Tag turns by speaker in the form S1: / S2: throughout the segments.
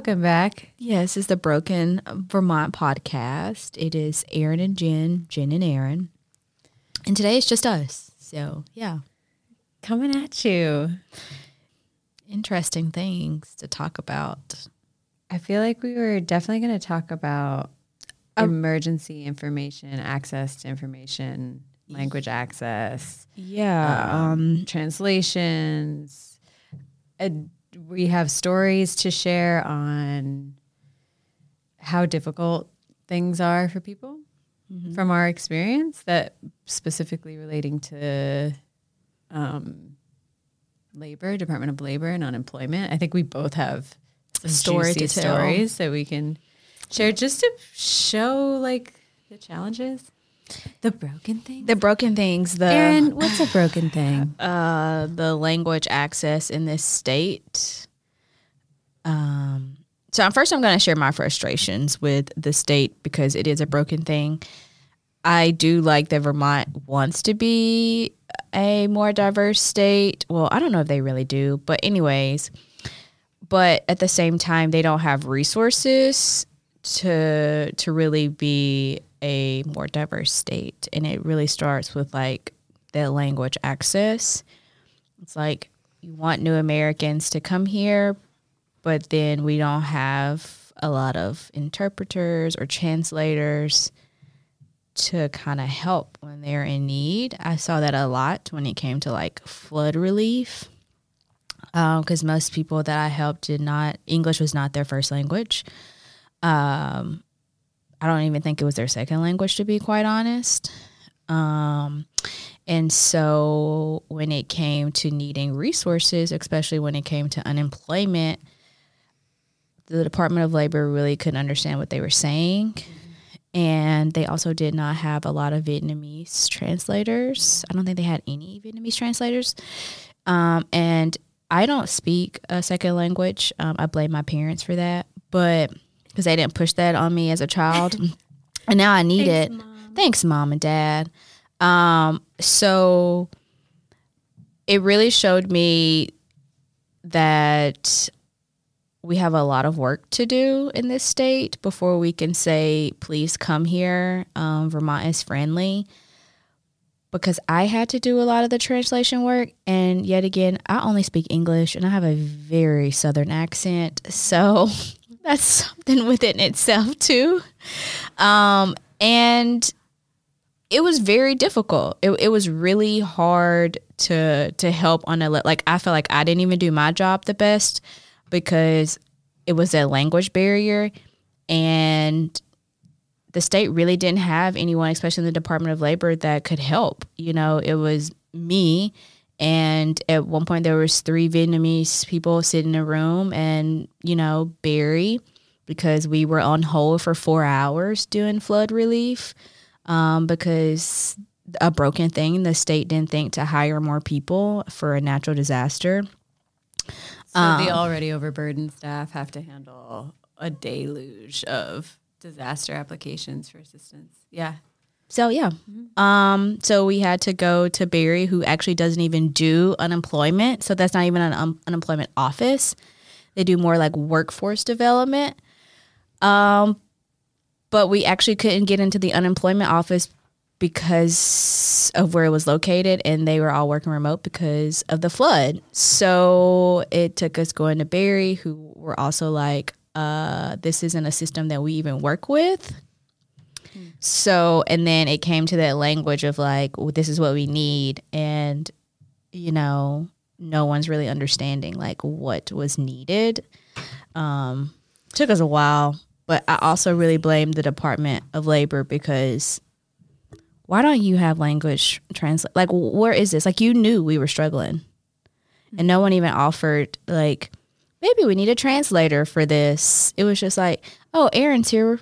S1: Welcome back.
S2: Yes, it's the Broken Vermont podcast. It is Aaron and Jen, Jen and Aaron. And today it's just us. So, yeah.
S1: Coming at you.
S2: Interesting things to talk about.
S1: I feel like we were definitely going to talk about emergency information, access to information, language access,
S2: Yeah.
S1: um,
S2: Um,
S1: translations. We have stories to share on how difficult things are for people from our experience that specifically relating to um, labor, Department of Labor and unemployment. I think we both have some
S2: Story
S1: juicy stories that we can share just to show like the challenges, the broken things.
S2: the broken things, the
S1: Aaron, what's a broken thing?
S2: uh, the language access in this state. Um, so I'm- first, I'm going to share my frustrations with the state because it is a broken thing. I do like that Vermont wants to be a more diverse state. Well, I don't know if they really do, but anyways, but at the same time, they don't have resources to to really be a more diverse state, and it really starts with like the language access. It's like you want new Americans to come here, but then we don't have a lot of interpreters or translators to kind of help when they're in need. I saw that a lot when it came to like flood relief. Because most people that I helped did not, English was not their first language. Um, I don't even think it was their second language, to be quite honest. Um, and so when it came to needing resources, especially when it came to unemployment, the Department of Labor really couldn't understand what they were saying. And they also did not have a lot of Vietnamese translators. I don't think they had any Vietnamese translators. Um, and I don't speak a second language. Um, I blame my parents for that, but because they didn't push that on me as a child. and now I need it. Thanks, mom and dad. Um, so it really showed me that we have a lot of work to do in this state before we can say, please come here. Um, Vermont is friendly. Because I had to do a lot of the translation work. And yet again, I only speak English and I have a very southern accent. So that's something within itself, too. Um, and it was very difficult. It, it was really hard to to help on a like I felt like I didn't even do my job the best because it was a language barrier and the state really didn't have anyone especially in the Department of Labor that could help. You know, it was me and at one point there was three Vietnamese people sitting in a room and you know, Barre because we were on hold for 4 hours doing flood relief um, because a broken thing. The state didn't think to hire more people for a natural disaster.
S1: So the already overburdened staff have to handle a deluge of disaster applications for assistance. Yeah.
S2: So yeah, um, so we had to go to Barre, who actually doesn't even do unemployment. So that's not even an um, unemployment office. They do more like workforce development. Um, but we actually couldn't get into the unemployment office because of where it was located and they were all working remote because of the flood. So it took us going to Barre, who were also like, uh, this isn't a system that we even work with. So, and then it came to that language of like, well, this is what we need. And, you know, no one's really understanding like what was needed. Um, took us a while, but I also really blame the Department of Labor because why don't you have language translate? Like, where is this? Like, you knew we were struggling, and no one even offered like, maybe we need a translator for this. It was just like, oh, Aaron's here.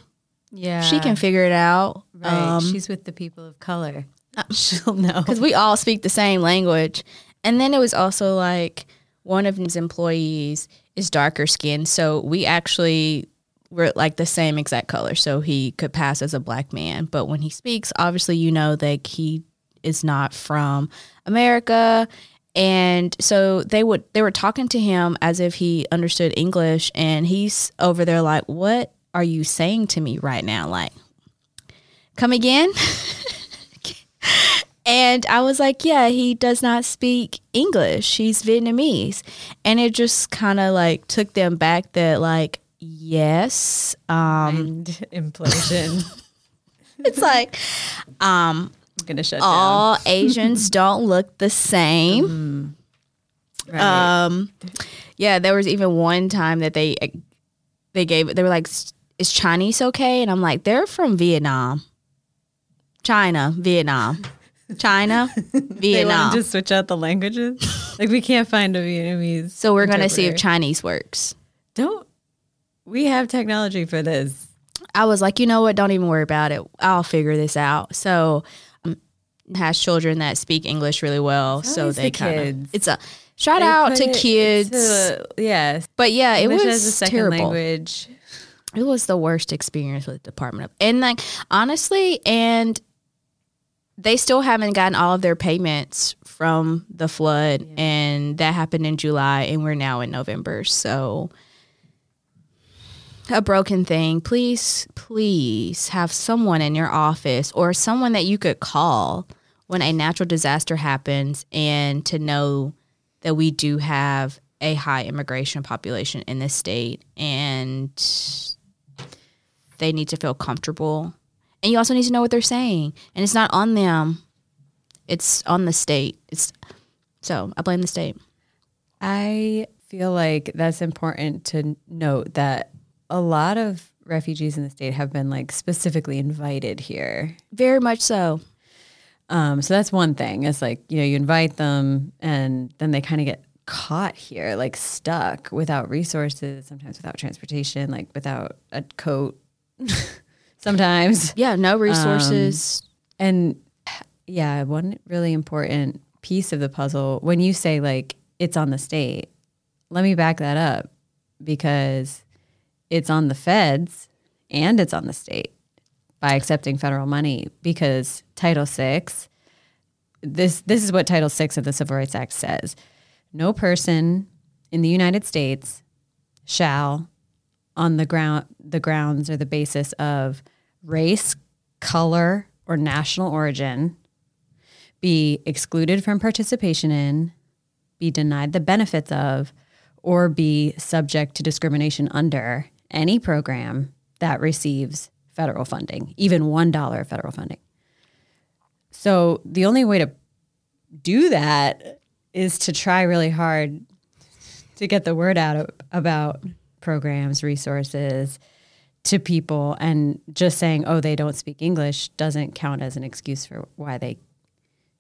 S1: Yeah.
S2: She can figure it out.
S1: Right.
S2: Um,
S1: She's with the people of color. She'll know.
S2: because we all speak the same language. And then it was also like one of his employees is darker skinned, so we actually were like the same exact color, so he could pass as a black man. But when he speaks, obviously you know that he is not from America, And so they would they were talking to him as if he understood English and he's over there like, "What are you saying to me right now?" Like, "Come again?" and I was like, "Yeah, he does not speak English. He's Vietnamese." And it just kind of like took them back that like, "Yes, um
S1: implosion.
S2: it's like um
S1: I'm gonna shut
S2: all Asians don't look the same.
S1: down. Right.
S2: Um, yeah, there was even one time that they they gave they were like, "Is Chinese okay?" And I'm like, "They're from Vietnam, China, Vietnam, China, Vietnam."
S1: just switch out the languages. like we can't find a Vietnamese.
S2: so we're gonna see if. Chinese works.
S1: don't. We have technology for this.
S2: I was like, you know what? Don't even worry about it. I'll figure this out. So um, has children that speak English really well, so
S1: always
S2: they
S1: the
S2: kind of it's a shout
S1: They
S2: out to kids.
S1: to- yes,
S2: but yeah, it
S1: English
S2: was
S1: as a second
S2: terrible.
S1: language.
S2: It was the worst experience with the Department of and like honestly, and they still haven't gotten all of their payments from the flood, and that happened in July, and we're now in November. So a broken thing. Please, please have someone in your office or someone that you could call when a natural disaster happens, and to know that we do have a high immigration population in this state, and they need to feel comfortable. And you also need to know what they're saying. And it's not on them. It's on the state. It's so I blame the state.
S1: I feel like that's important to note that a lot of refugees in the state have been like specifically invited here.
S2: Very much so.
S1: Um, so that's one thing. It's like, you know, you invite them and then they kind of get caught here, like stuck without resources, sometimes without transportation, like without a coat, sometimes.
S2: Yeah, no um, resources.
S1: And yeah, one really important piece of the puzzle when you say like it's on the state, let me back that up because it's on the feds and it's on the state by accepting federal money because Title VI this this is what Title VI of the Civil Rights Act says. No person in the United States shall on the ground the grounds or the basis of race, color, or national origin be excluded from participation in, be denied the benefits of, or be subject to discrimination under any program that receives federal funding, even $1 of federal funding. So the only way to do that is to try really hard to get the word out about programs, resources to people, and just saying, "Oh, they don't speak English" doesn't count as an excuse for why they,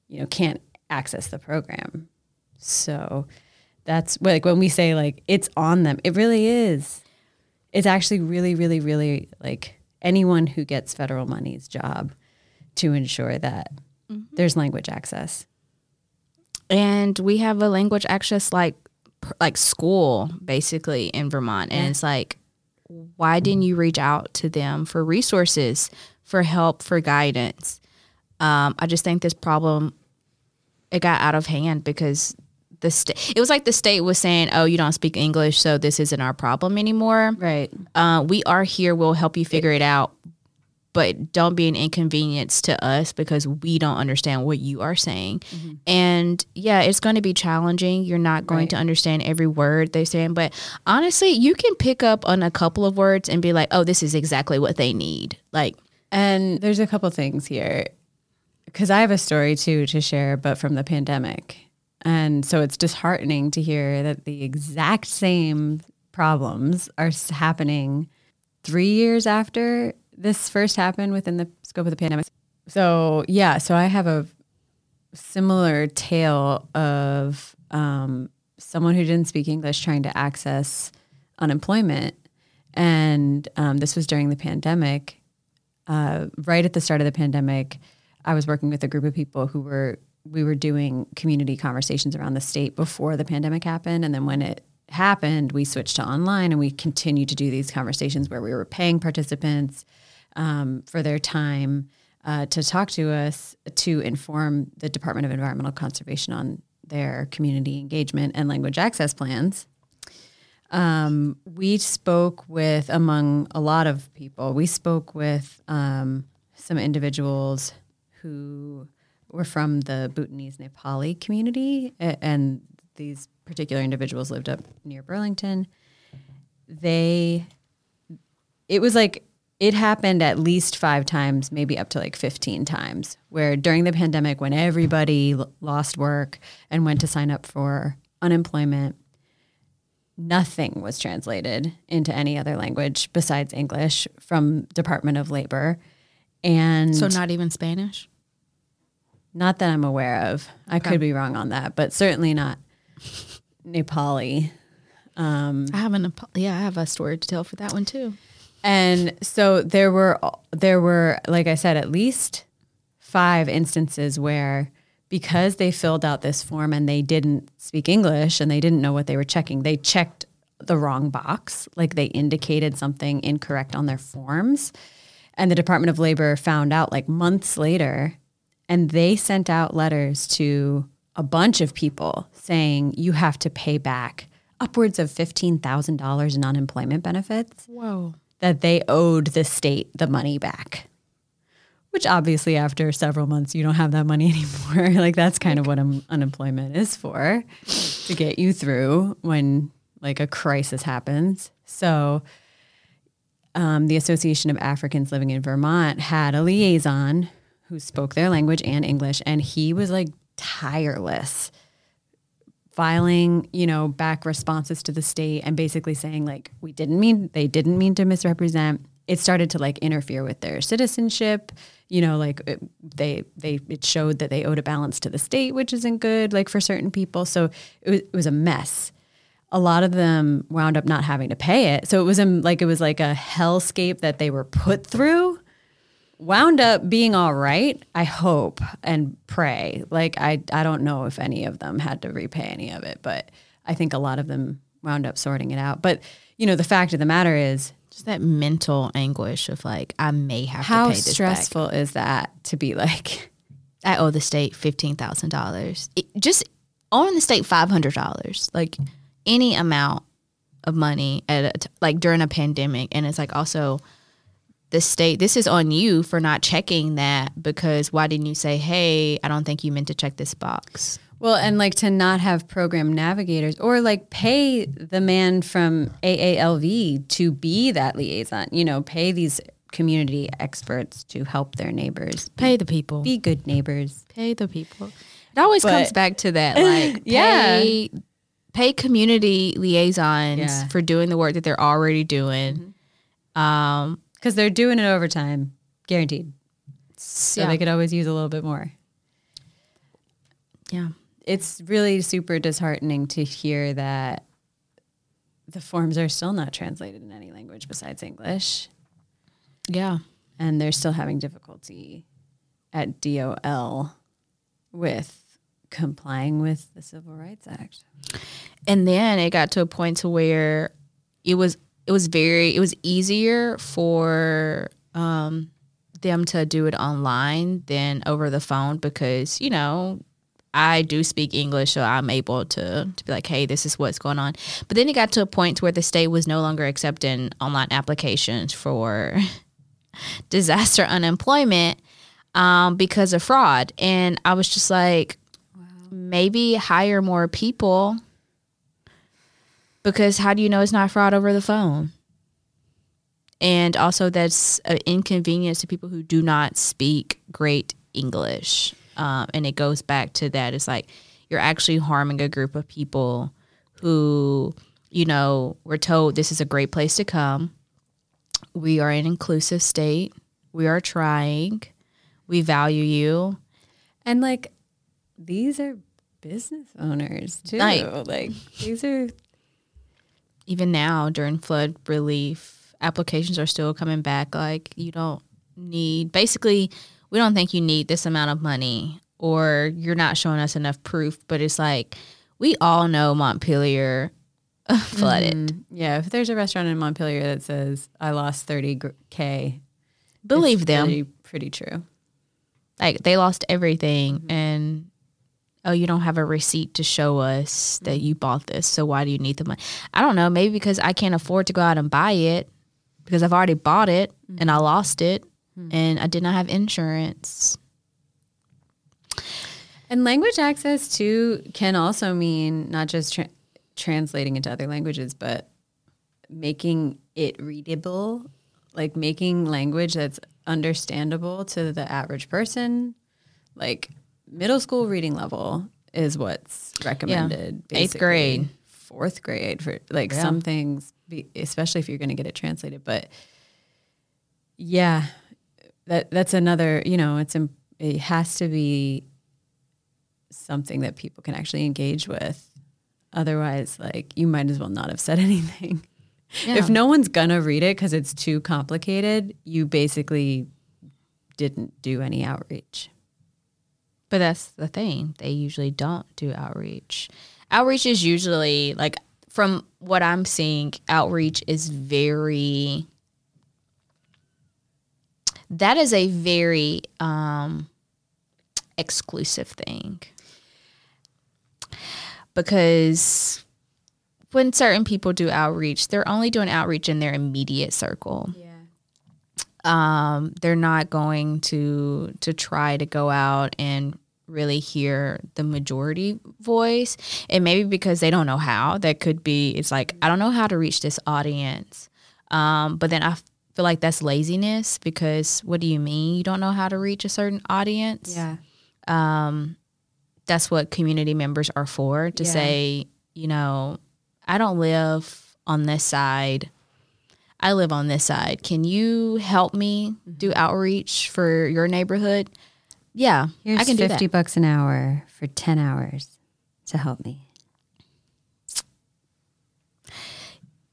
S1: you know, can't access the program. So that's like when we say like it's on them, it really is. It's actually really, really, really like anyone who gets federal money's job to ensure that mm-hmm. there's language access.
S2: and we have a language access like like school basically in Vermont. And it's like why didn't you reach out to them for resources for help for guidance? Um, I just think this problem it got out of hand because the state it was like the state was saying oh you don't speak English so this isn't our problem anymore.
S1: Right.
S2: uh, we are here. We'll help you figure it out but don't be an inconvenience to us because we don't understand what you are saying. Mm-hmm. And yeah, it's going to be challenging. You're not going
S1: Right.
S2: to understand every word they're saying, but honestly, you can pick up on a couple of words and be like, "Oh, this is exactly what they need." Like,
S1: And there's a couple things here because I have a story too to share, but from the pandemic. And so it's disheartening to hear that the exact same problems are happening three years after this first happened within the scope of the pandemic. So, yeah, so I have a similar tale of um, someone who didn't speak English trying to access unemployment. And um, this was during the pandemic uh, right at the start of the pandemic, I was working with a group of people who were we were doing community conversations around the state before the pandemic happened, and then when it happened, we switched to online and we continued to do these conversations where we were paying participants um, for their time uh, to talk to us to inform the Department of Environmental Conservation on their community engagement and language access plans. Um, we spoke with, among a lot of people, we spoke with um, some individuals who were from the Bhutanese Nepali community, and these particular individuals lived up near Burlington. They, it was like it happened at least five times, maybe up to like 15 times, where during the pandemic, when everybody l- lost work and went to sign up for unemployment, nothing was translated into any other language besides English from Department of Labor. And
S2: So not even Spanish.
S1: not that I'm aware of. I could be wrong on that, but certainly not Nepali.
S2: Um, I have an apo- yeah, I have a story to tell for that one too.
S1: And so there were there were like I said at least five instances where because they filled out this form and they didn't speak English and they didn't know what they were checking, they checked the wrong box, like they indicated something incorrect on their forms. And the Department of Labor found out like months later and they sent out letters to a bunch of people saying you have to pay back upwards of $15,000 in unemployment benefits
S2: Whoa.
S1: That they owed the state the money back. Which obviously, after several months, you don't have that money anymore. like that's kind of what um, unemployment is for, to get you through when like a crisis happens. So, um, the Association of Africans Living in Vermont had a liaison who spoke their language and English, and he was like tireless filing, you know, back responses to the state and basically saying like we didn't mean they didn't mean to misrepresent. It started to like interfere with their citizenship. You know, like it, they they it showed that they owed a balance to the state, which isn't good. Like for certain people, so it was, it was a mess. A lot of them wound up not having to pay it, so it was a, like it was like a hellscape that they were put through wound up being all right i hope and pray like i i don't know if any of them had to repay any of it but i think a lot of them wound up sorting it out but you know the fact of the matter is
S2: Just that mental anguish of like I may have
S1: how
S2: to pay this back.
S1: stressful is that to be like
S2: I owe the state fifteen thousand dollars. Just owing the state five hundred dollars, like any amount of money at a t- like during a pandemic, and it's like also the state. This is on you for not checking that because why didn't you say, "Hey, I don't think you meant to check this box."
S1: well and like to not have program navigators or like pay the man from AALV to be that liaison you know pay these community experts to help their neighbors
S2: Pay the people.
S1: be good neighbors
S2: pay the people. It always
S1: But-
S2: comes back to that, like
S1: Yeah.
S2: pay, pay community liaisons
S1: Yeah. Mm-hmm.
S2: for doing the work that they're already doing. Um,
S1: because they're doing it overtime, guaranteed. So
S2: yeah,
S1: they could always use a little bit more.
S2: yeah,
S1: It's really super disheartening to hear that the forms are still not translated in any language besides English,
S2: yeah.
S1: and they're still having difficulty at DOL with complying with the Civil Rights Act.
S2: And then it got to a point to where it was it was very it was easier for um, them to do it online than over the phone because you know I do speak English, so I'm able to to be like, hey, this is what's going on. But then it got to a point where the state was no longer accepting online applications for disaster unemployment um, because of fraud, and I was just like, maybe hire more people because how do you know it's not fraud over the phone? And also, that's an inconvenience to people who do not speak great English. Um, and it goes back to that. It's like you're actually harming a group of people who, you know, were told this is a great place to come. We are an inclusive state. We are trying. We value you.
S1: And like these are business owners too.
S2: Like-
S1: like these are
S2: even now during flood relief, applications are still coming back. Like you don't need basically we don't think you need this amount of money or you're not showing us enough proof. But it's like we all know Montpelier flooded.
S1: Mm, yeah, if there's a restaurant in Montpelier that says I lost 30k,
S2: Believe them.
S1: really pretty true.
S2: Like they lost everything and oh, you don't have a receipt to show us that you bought this. So why do you need the money? I don't know. Maybe because I can't afford to go out and buy it because I've already bought it and I mm-hmm. lost it mm-hmm. and I did not have insurance.
S1: And language access too can also mean not just tra- translating into other languages, but making it readable, like making language that's understandable to the average person. Like middle school reading level is what's recommended.
S2: Eighth grade.
S1: fourth grade for like some things, especially if you're going to get it translated. But yeah, that that's another. You know, it's it has to be something that people can actually engage with. Otherwise, like you might as well not have said anything. If no one's gonna read it because it's too complicated, you basically didn't do any outreach.
S2: But that's the thing. They usually don't do outreach. Outreach is usually like from what I'm seeing, outreach is very that is a very um exclusive thing. Because when certain people do outreach, they're only doing outreach in their immediate circle
S1: Yeah.
S2: Um, they're not going to to try to go out and really hear the majority voice and maybe because they don't know how that could be it's like i don't know how to reach this audience um, but then i feel like that's laziness because what do you mean you don't know how to reach a certain audience
S1: Yeah.
S2: Um that's what community members are for to
S1: Yeah.
S2: say, you know, I don't live on this side. I live on this side. Can you help me do mm-hmm. outreach for your neighborhood? Yeah,
S1: Here's
S2: I can do
S1: fifty
S2: that.
S1: bucks an hour for ten hours to help me.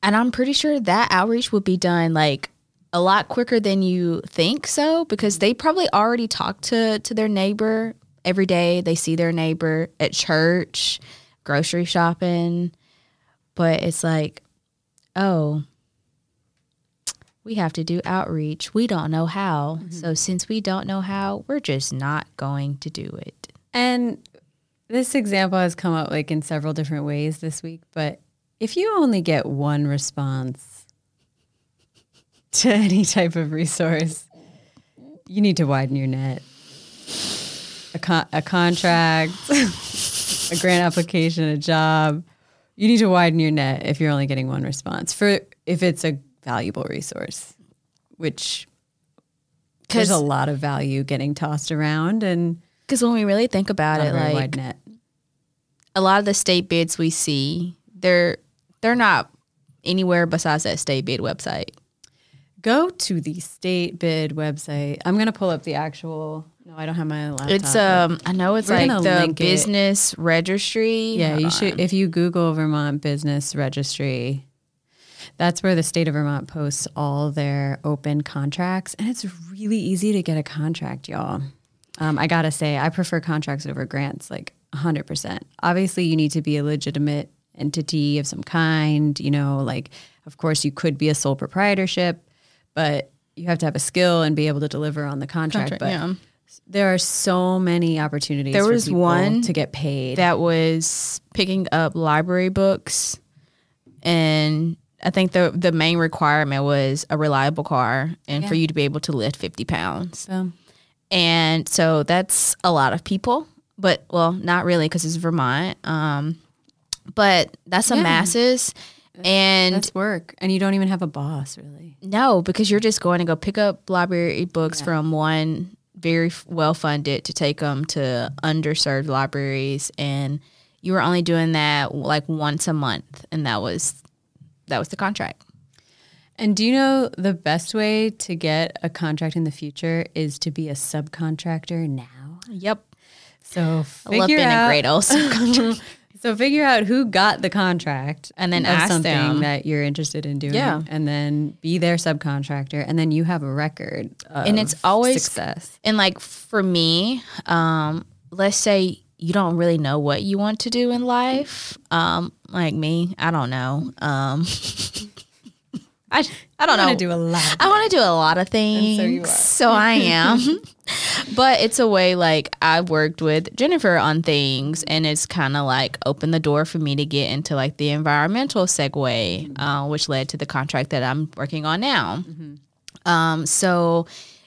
S2: And I'm pretty sure that outreach would be done like a lot quicker than you think so because they probably already talk to to their neighbor every day. They see their neighbor at church, grocery shopping. But it's like, oh, we have to do outreach. We don't know how. Mm-hmm. So since we don't know how, we're just not going to do it.
S1: And this example has come up like in several different ways this week, but if you only get one response to any type of resource, you need to widen your net. A, con- a contract, a grant application, a job. You need to widen your net if you're only getting one response for if it's a valuable resource, which there's a lot of value getting tossed around and because
S2: when we really think about it, like a lot of the state bids we see, they're they're not anywhere besides that state bid website.
S1: Go to the state bid website. I'm gonna pull up the actual. No, I don't have my laptop.
S2: It's um I know it's like the
S1: link it.
S2: business registry.
S1: yeah.
S2: Hold
S1: You
S2: on.
S1: should if you Google Vermont Business Registry. That's where the state of Vermont posts all their open contracts, and it's really easy to get a contract, y'all. Um, I gotta say, I prefer contracts over grants, like 100%. Obviously, you need to be a legitimate entity of some kind. You know, like, of course, you could be a sole proprietorship, but you have to have a skill and be able to deliver on the contract.
S2: Contract,
S1: but
S2: yeah.
S1: there are so many opportunities.
S2: There was one
S1: to get paid.
S2: that was picking up library books and I think the the main requirement was a reliable car and for you to be able to lift 50 pounds.
S1: so,
S2: And so that's a lot of people, but well, not really because it's Vermont. Um, but that's
S1: Yeah.
S2: masses. And
S1: that's work, and you don't even have a boss, really.
S2: no, because you're just going to go pick up library books from one very well funded to take them to underserved libraries, and you were only doing that like once a month, and that was that was the contract.
S1: And do you know the best way to get a contract in the future is to be a subcontractor now?
S2: Yep,
S1: So figure out,
S2: a great old subcontractor.
S1: So figure out who got the contract,
S2: And then ask
S1: something
S2: them.
S1: that you're interested in doing,
S2: Yeah.
S1: and then be their subcontractor, and then you have a record. Of
S2: And it's always-
S1: success.
S2: and like for me, um, let's say you don't really know what you want to do in life. Um, like me, I don't know. Um, I, I don't
S1: I
S2: know.
S1: want to do a lot.
S2: I want to do a lot of
S1: so
S2: things.
S1: you are.
S2: So, I am. but it's a way like I've worked with Jennifer on things and it's kind of like opened the door for me to get into like the environmental segue, uh, which led to the contract that I'm working on now. Um, so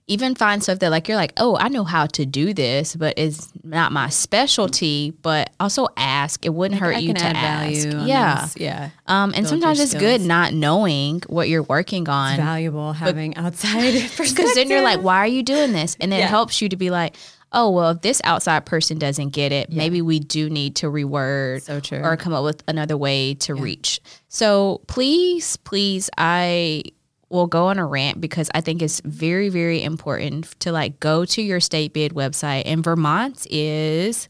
S2: even find stuff that like you're like, oh, I know how to do this, but it's not my specialty. But also ask. It wouldn't hurt
S1: I
S2: you to ask.
S1: value.
S2: yeah.
S1: this. yeah.
S2: Um, and
S1: build
S2: sometimes it's good not knowing what you're working on.
S1: Valuable having outside
S2: Because then you're like, why are you doing this? And then
S1: Yeah.
S2: it helps you to be like, oh, well, if this outside person doesn't get it, maybe we do need to reword
S1: So true.
S2: or come up with another way to reach. So please, please, I will go on a rant because I think it's very, very important to like go to your state bid website. And Vermont is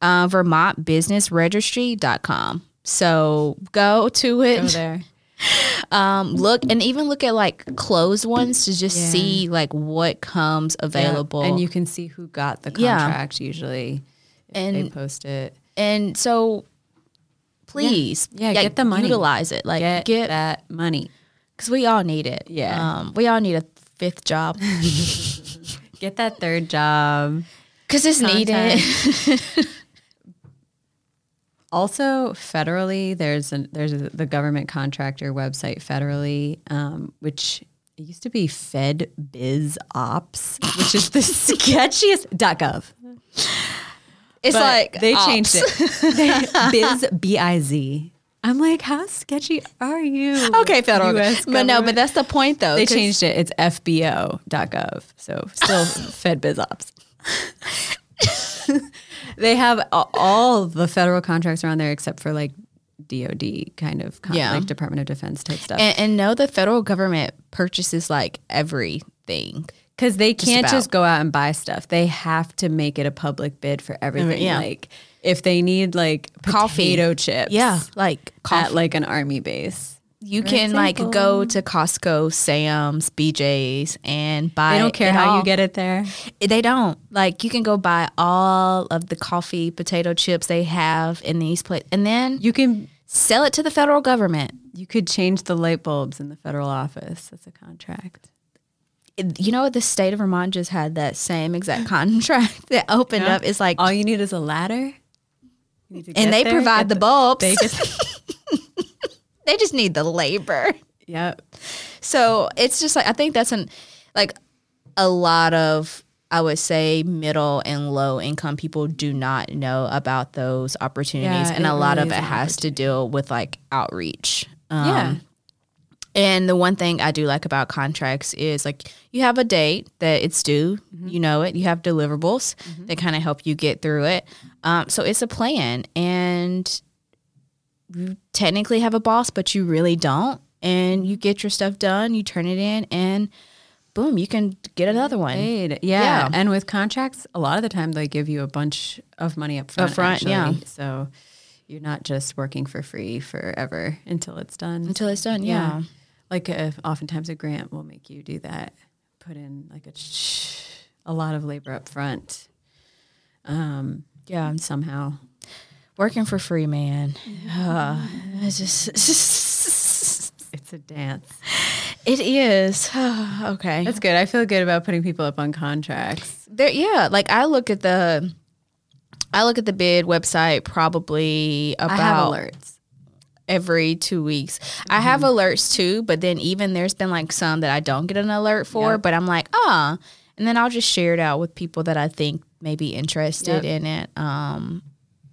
S2: uh, vermontbusinessregistry.com. So go to it
S1: go there.
S2: um, look and even look at like closed ones to just
S1: Yeah.
S2: see like what comes available.
S1: Yeah, and you can see who got the
S2: Yeah.
S1: contract usually. If they post it.
S2: and so please,
S1: Yeah, get the money.
S2: utilize it. Like
S1: Get,
S2: get
S1: that money.
S2: Because we all need it.
S1: Yeah.
S2: um, we all need a fifth job
S1: Get that third job.
S2: because it's needed.
S1: Also, federally, there's an there's a, the government contractor website federally, um, which it used to be Fed Biz Ops, which is the sketchiest .gov.
S2: It's
S1: But
S2: like
S1: they
S2: ops.
S1: changed it. Biz B I Z. I'm like, how sketchy are you?
S2: Okay, federal,
S1: US
S2: but no, but that's the point though.
S1: They changed it. It's FBO.gov. So still Fed Biz Ops. they have all the federal contracts around there except for like DOD kind of con-
S2: Yeah.
S1: like Department of Defense type stuff.
S2: and, and know the federal government purchases like everything.
S1: Because they can't
S2: about.
S1: just go out and buy stuff. They have to make it a public bid for everything.
S2: yeah.
S1: Like if they need like
S2: Coffee.
S1: potato chips
S2: Yeah, like coffee.
S1: at like an army base.
S2: You can like go to Costco, Sam's, BJ's, and buy.
S1: They don't care
S2: it
S1: how
S2: all.
S1: you get it there.
S2: Eh, they don't like. You can go buy all of the coffee, potato chips they have in these places, and then
S1: You can
S2: sell it to the federal government.
S1: you could change the light bulbs in the federal office. That's a contract.
S2: It- You know, the state of Vermont just had that same exact contract that opened
S1: Yeah.
S2: up. It's like,
S1: All you need is a ladder. You need to get
S2: and they
S1: there,
S2: provide
S1: get
S2: the bulbs.
S1: They
S2: They, just need the labor.
S1: yep.
S2: So it's just like I think that's an like a lot of I would say middle and low income people do not know about those opportunities,
S1: Yeah,
S2: and a lot
S1: really
S2: of it has to deal with like outreach. Um,
S1: Yeah.
S2: And the one thing I do like about contracts is like you have a date that it's due,
S1: Mm-hmm.
S2: you know it, you have deliverables that kind of help you get through it. Um, so it's a plan, and you technically have a boss, but you really don't. And you get your stuff done, you turn it in, and boom, you can get another one.
S1: Paid. Yeah.
S2: Yeah.
S1: And with contracts, a lot of the time they give you a bunch of money up front.
S2: Up front,
S1: actually.
S2: yeah.
S1: So you're not just working for free forever until it's done.
S2: Until it's done, yeah.
S1: Like uh oftentimes a grant will make you do that. Put in like a a lot of labor up front. Um,
S2: Yeah.
S1: somehow.
S2: Working for free, man. Uh, it's just,
S1: It's a dance.
S2: it is. okay.
S1: That's good. I feel good about putting people up on contracts.
S2: there yeah like i look at the i look at the bid website probably
S1: I have
S2: about
S1: alerts.
S2: every two weeks i have alerts too but then even there's been like some that i don't get an alert for
S1: Yep.
S2: but i'm like ah and then i'll just share it out with people that i think may be interested
S1: Yep.
S2: in it um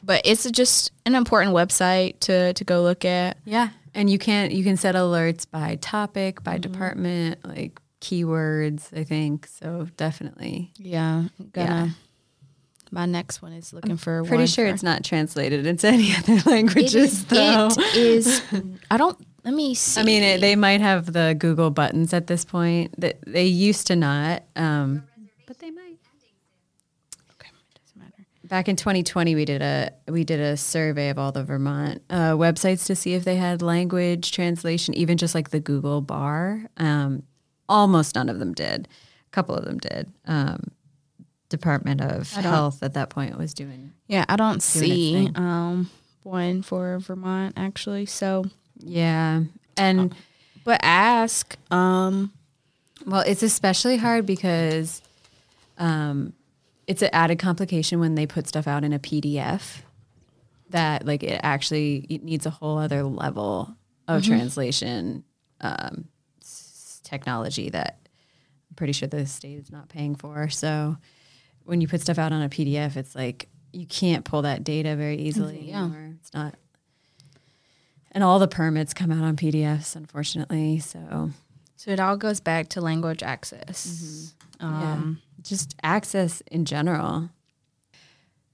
S2: but it's just an important website to to go look at
S1: Yeah, and you can you can set alerts by topic, by department, like keywords. I think so. Definitely.
S2: yeah gonna
S1: Yeah.
S2: my next one is looking for
S1: Pretty sure
S2: for-
S1: it's not translated into any other languages, though.
S2: it is i don't let me see
S1: I mean, it, they might have the Google buttons at this point. That they used to not, um, but they might.
S2: Okay, it doesn't matter.
S1: Back in 2020, we did a we did a survey of all the Vermont uh, websites to see if they had language translation, even just like the Google bar. Um, almost none of them did. A couple of them did. Um, Department of Health at that point was doing.
S2: Yeah, I don't see um one for Vermont actually. So,
S1: Yeah, and
S2: But ask. Um,
S1: Well, it's especially hard because um, it's an added complication when they put stuff out in a PDF that like it actually it needs a whole other level of translation um, s- technology that I'm pretty sure the state is not paying for. So when you put stuff out on a PDF, it's like you can't pull that data very easily
S2: Yeah.
S1: anymore. It's not. And all the permits come out on PDFs, unfortunately. So
S2: so it all goes back to language access. Um,
S1: yeah. Just access in general.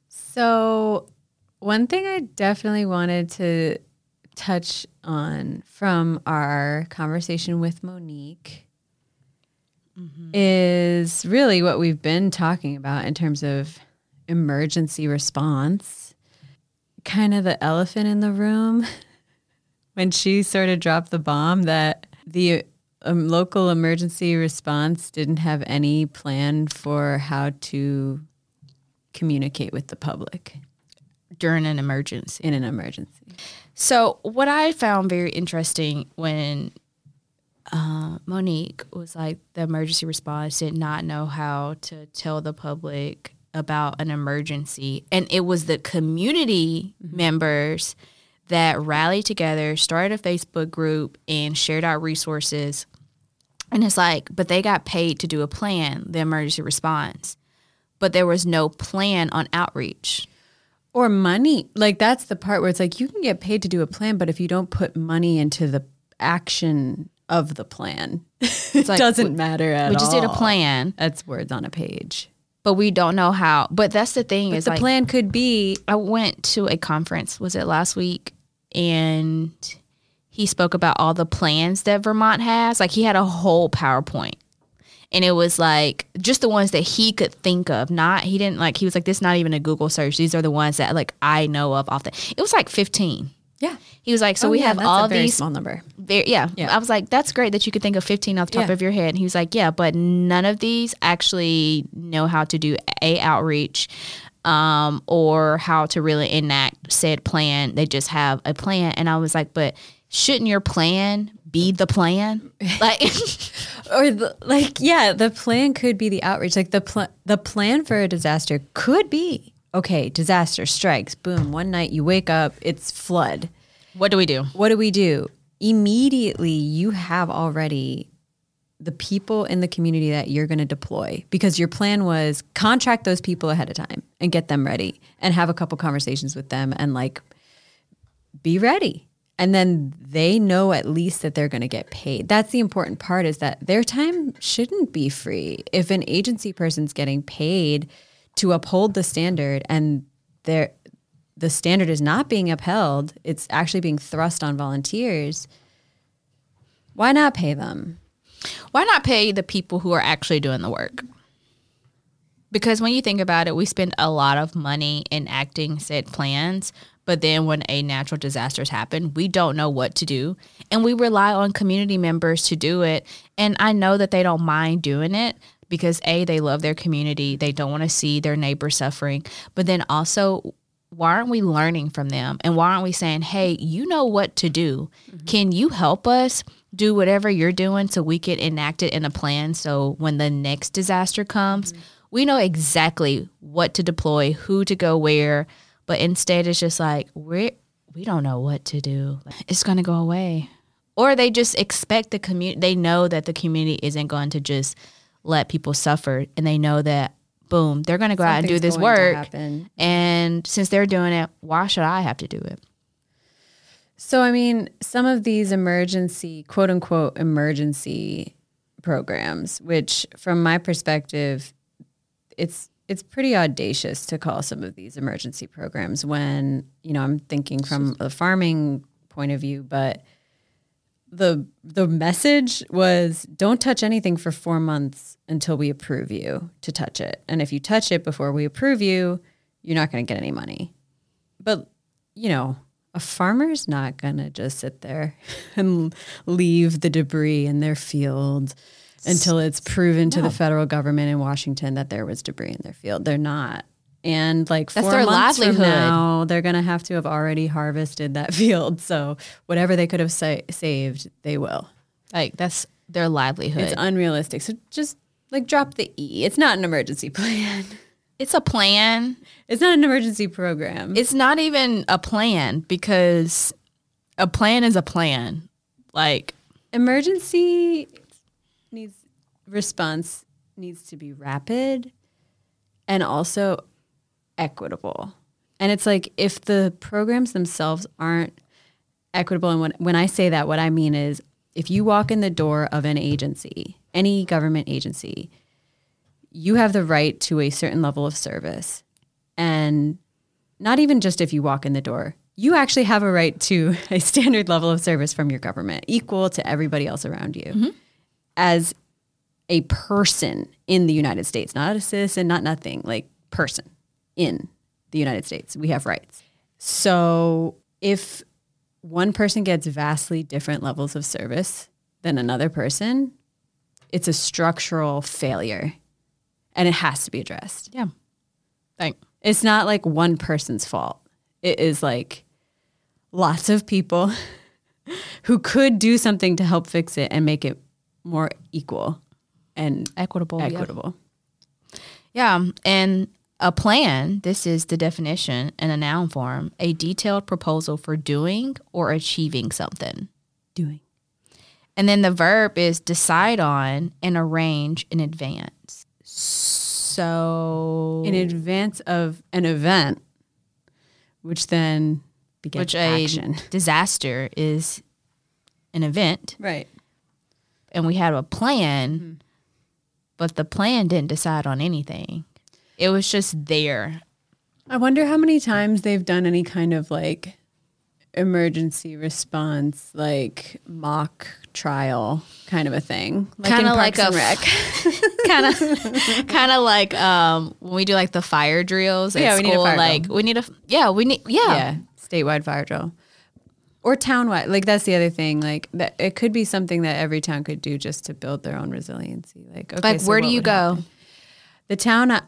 S1: So, one thing I definitely wanted to touch on from our conversation with Monique mm-hmm. is really what we've been talking about in terms of emergency response. Kind of the elephant in the room when she sort of dropped the bomb that the um, local emergency response didn't have any plan for how to communicate with the public
S2: during an emergency.
S1: in an emergency.
S2: So, what I found very interesting when uh, Monique was like, the emergency response did not know how to tell the public about an emergency. And it was the community members that rallied together, started a Facebook group, and shared out resources. And it's like, but they got paid to do a plan, the emergency response, but there was no plan on outreach.
S1: Or money. Like that's the part where it's like you can get paid to do a plan, but if you don't put money into the action of the plan, it
S2: like,
S1: doesn't matter at all.
S2: We just did a plan,
S1: That's words on a page.
S2: but we don't know how. But that's the thing is
S1: the
S2: like,
S1: plan could be
S2: I went to a conference, was it last week? And he spoke about all the plans that Vermont has. Like he had a whole PowerPoint. And it was like just the ones that he could think of. Not he didn't like he was like, this is not even a Google search. These are the ones that like I know of often. It was like fifteen.
S1: yeah.
S2: He was like, so
S1: Oh,
S2: we
S1: yeah,
S2: have all these
S1: small number.
S2: very, yeah.
S1: Yeah.
S2: I was like, that's great that you could think of 15 off the top
S1: Yeah.
S2: of your head. And he was like, yeah, but none of these actually know how to do a outreach um, or how to really enact said plan. They just have a plan. And I was like, but shouldn't your plan be the plan? Like,
S1: or the, like yeah the plan could be the outreach like the pl- the plan for a disaster could be okay disaster strikes boom one night you wake up it's flood
S2: what do we do?
S1: what do we do immediately you have already the people in the community that you're going to deploy because your plan was contract those people ahead of time and get them ready and have a couple conversations with them and like be ready and then they know at least that they're going to get paid. That's the important part is that their time shouldn't be free. If an agency person's getting paid to uphold the standard and they're the standard is not being upheld it's actually being thrust on volunteers why not pay them?
S2: Why not pay the people who are actually doing the work? Because when you think about it, we spend a lot of money enacting said plans, but then when a natural disasters happen, we don't know what to do, and we rely on community members to do it. And I know that they don't mind doing it because a they love their community, they don't want to see their neighbor suffering, but then also why aren't we learning from them? And why aren't we saying, hey, you know what to do? Mm-hmm. Can you help us do whatever you're doing so we can enact it in a plan so when the next disaster comes, mm-hmm. we know exactly what to deploy, who to go where. But instead, it's just like, we're, we don't know what to do. It's going to go away. Or they just expect the community, they know that the community isn't going to just let people suffer. And they know that, boom, they're going to go out and do this work. And since they're doing it, why should I have to do it?
S1: So, I mean, some of these emergency, quote unquote, emergency programs, which from my perspective, it's it's pretty audacious to call some of these emergency programs when, you know, I'm thinking from a farming point of view, but the the message was don't touch anything for 4 months until we approve you to touch it. And if you touch it before we approve you, you're not going to get any money. But, you know, a farmer's not going to just sit there and leave the debris in their field until it's proven to the federal government in Washington that there was debris in their field. They're not. And like
S2: That's
S1: four
S2: their
S1: months from
S2: livelihood.
S1: now, they're going to have to have already harvested that field. So whatever they could have sa- saved, they will.
S2: Like that's their livelihood.
S1: It's unrealistic. So just like drop the E. It's not an emergency plan.
S2: it's a plan.
S1: It's not an emergency program.
S2: It's not even a plan because a plan is a plan. Like
S1: emergency needs response needs to be rapid and also equitable. And it's like if the programs themselves aren't equitable and when when I say that what I mean is if you walk in the door of an agency, any government agency, you have the right to a certain level of service. And not even just if you walk in the door, you actually have a right to a standard level of service from your government, equal to everybody else around you. Mm-hmm. As a person in the United States, not a citizen, not nothing, like person in the United States, we have rights. So if one person gets vastly different levels of service than another person, it's a structural failure and it has to be addressed.
S2: Yeah. Like
S1: it's not like one person's fault. It is like lots of people who could do something to help fix it and make it more equal and
S2: equitable.
S1: Equitable.
S2: Yeah. yeah. And a plan, this is the definition in a noun form, a detailed proposal for doing or achieving something.
S1: Doing.
S2: And then the verb is decide on and arrange in advance. So
S1: in advance of an event, which then begets which action.
S2: a disaster is an event,
S1: right?
S2: And we had a plan, mm-hmm. but the plan didn't decide on anything. It was just there.
S1: I wonder how many times they've done any kind of like emergency response, like mock trial kind of a thing,
S2: like kind of like a kind of kind of like um, when we do like the fire drills at yeah, school. We need a fire like drill. we need a yeah we need yeah. yeah
S1: statewide fire drill or townwide. Like that's the other thing. Like that it could be something that every town could do just to build their own resiliency. Like okay,
S2: like so where do you go? Happen?
S1: The town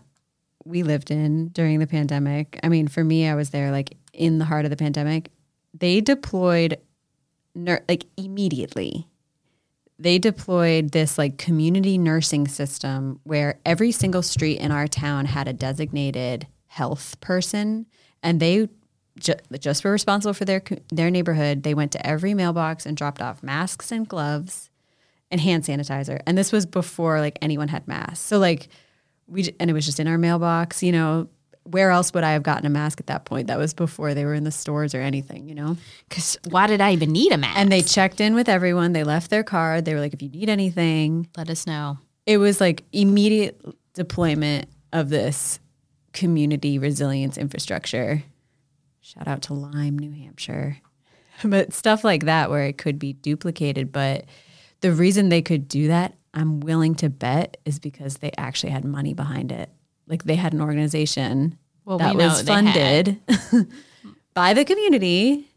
S1: we lived in during the pandemic. I mean, for me, I was there like in the heart of the pandemic. They deployed ner- like immediately. They deployed this like community nursing system where every single street in our town had a designated health person and they ju- just were responsible for their their neighborhood. They went to every mailbox and dropped off masks and gloves and hand sanitizer. And this was before like anyone had masks. So like we and it was just in our mailbox. You know, where else would I have gotten a mask at that point? That was before they were in the stores or anything, you know?
S2: Because why did I even need a mask?
S1: And they checked in with everyone. They left their card. They were like, if you need anything,
S2: let us know.
S1: It was like immediate deployment of this community resilience infrastructure. Shout out to Lyme, New Hampshire. but stuff like that where it could be duplicated. But the reason they could do that I'm willing to bet is because they actually had money behind it. Like they had an organization well, that we was funded by the community,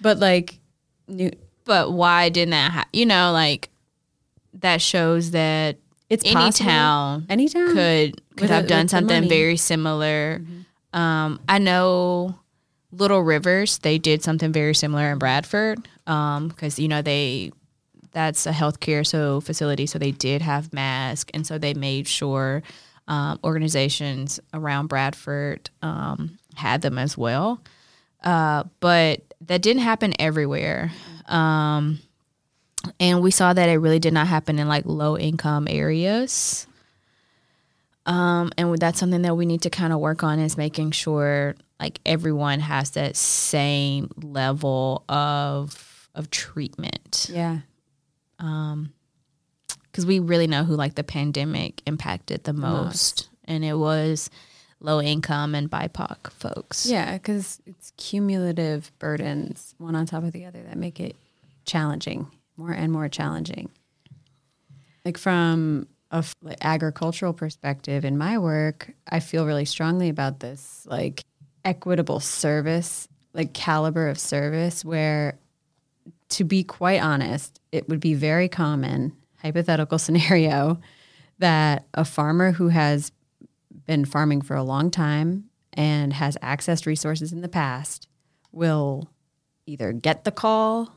S1: but like, new.
S2: But why didn't that? Ha- you know, like that shows that it's any possible. town,
S1: any town
S2: could could have done something very similar. Mm-hmm. Um, I know Little Rivers, they did something very similar in Bradford because um, you know they that's a healthcare so facility, so they did have masks, and so they made sure um, organizations around Bradford um, had them as well. Uh, but that didn't happen everywhere. Um, and we saw that it really did not happen in like low income areas. Um, and that's something that we need to kind of work on is making sure like everyone has that same level of of treatment.
S1: Yeah
S2: um, because we really know who like the pandemic impacted the most, most. and it was low income and BIPOC folks.
S1: Yeah, because it's cumulative burdens, one on top of the other, that make it challenging, more and more challenging. Like from a agricultural perspective, in my work, I feel really strongly about this, like equitable service, like caliber of service, where to be quite honest, it would be very common, hypothetical scenario, that a farmer who has been farming for a long time and has accessed resources in the past will either get the call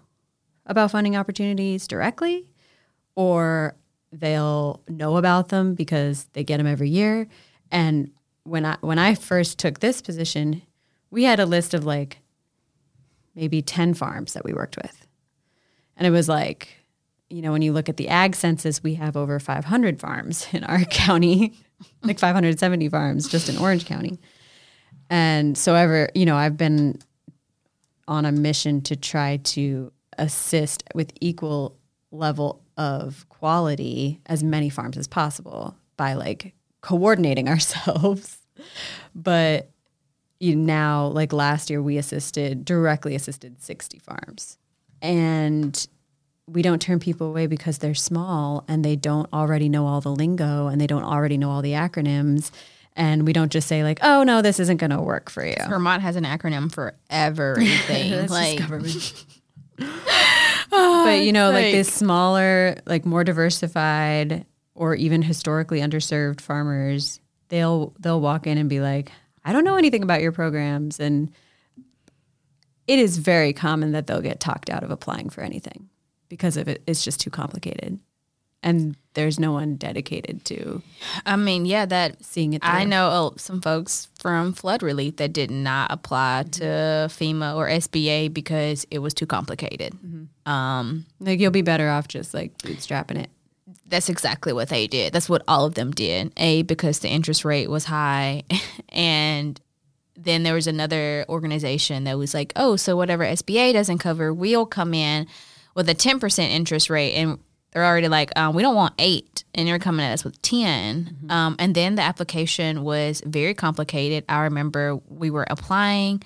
S1: about funding opportunities directly, or they'll know about them because they get them every year. And when I when I first took this position, we had a list of like maybe 10 farms that we worked with. And it was like, you know, when you look at the ag census, we have over 500 farms in our county, like 570 farms just in Orange County. And so ever, you know, I've been on a mission to try to assist with equal level of quality as many farms as possible by like coordinating ourselves. but you now like last year we assisted directly assisted 60 farms. And we don't turn people away because they're small and they don't already know all the lingo and they don't already know all the acronyms and we don't just say like, "Oh no, this isn't going to work for you."
S2: Vermont has an acronym for everything. like government.
S1: but you know, like, like this smaller, like more diversified or even historically underserved farmers, they'll they'll walk in and be like, "I don't know anything about your programs." And it is very common that they'll get talked out of applying for anything because of it, it's just too complicated and there's no one dedicated to
S2: i mean yeah that
S1: seeing it
S2: through. i know oh, some folks from flood relief that did not apply to fema or sba because it was too complicated mm-hmm. um,
S1: like you'll be better off just like bootstrapping it
S2: that's exactly what they did that's what all of them did a because the interest rate was high and then there was another organization that was like oh so whatever sba doesn't cover we'll come in with a 10% interest rate and they're already like, um, we don't want eight, and you're coming at us with 10. Mm-hmm. Um, and then the application was very complicated. I remember we were applying,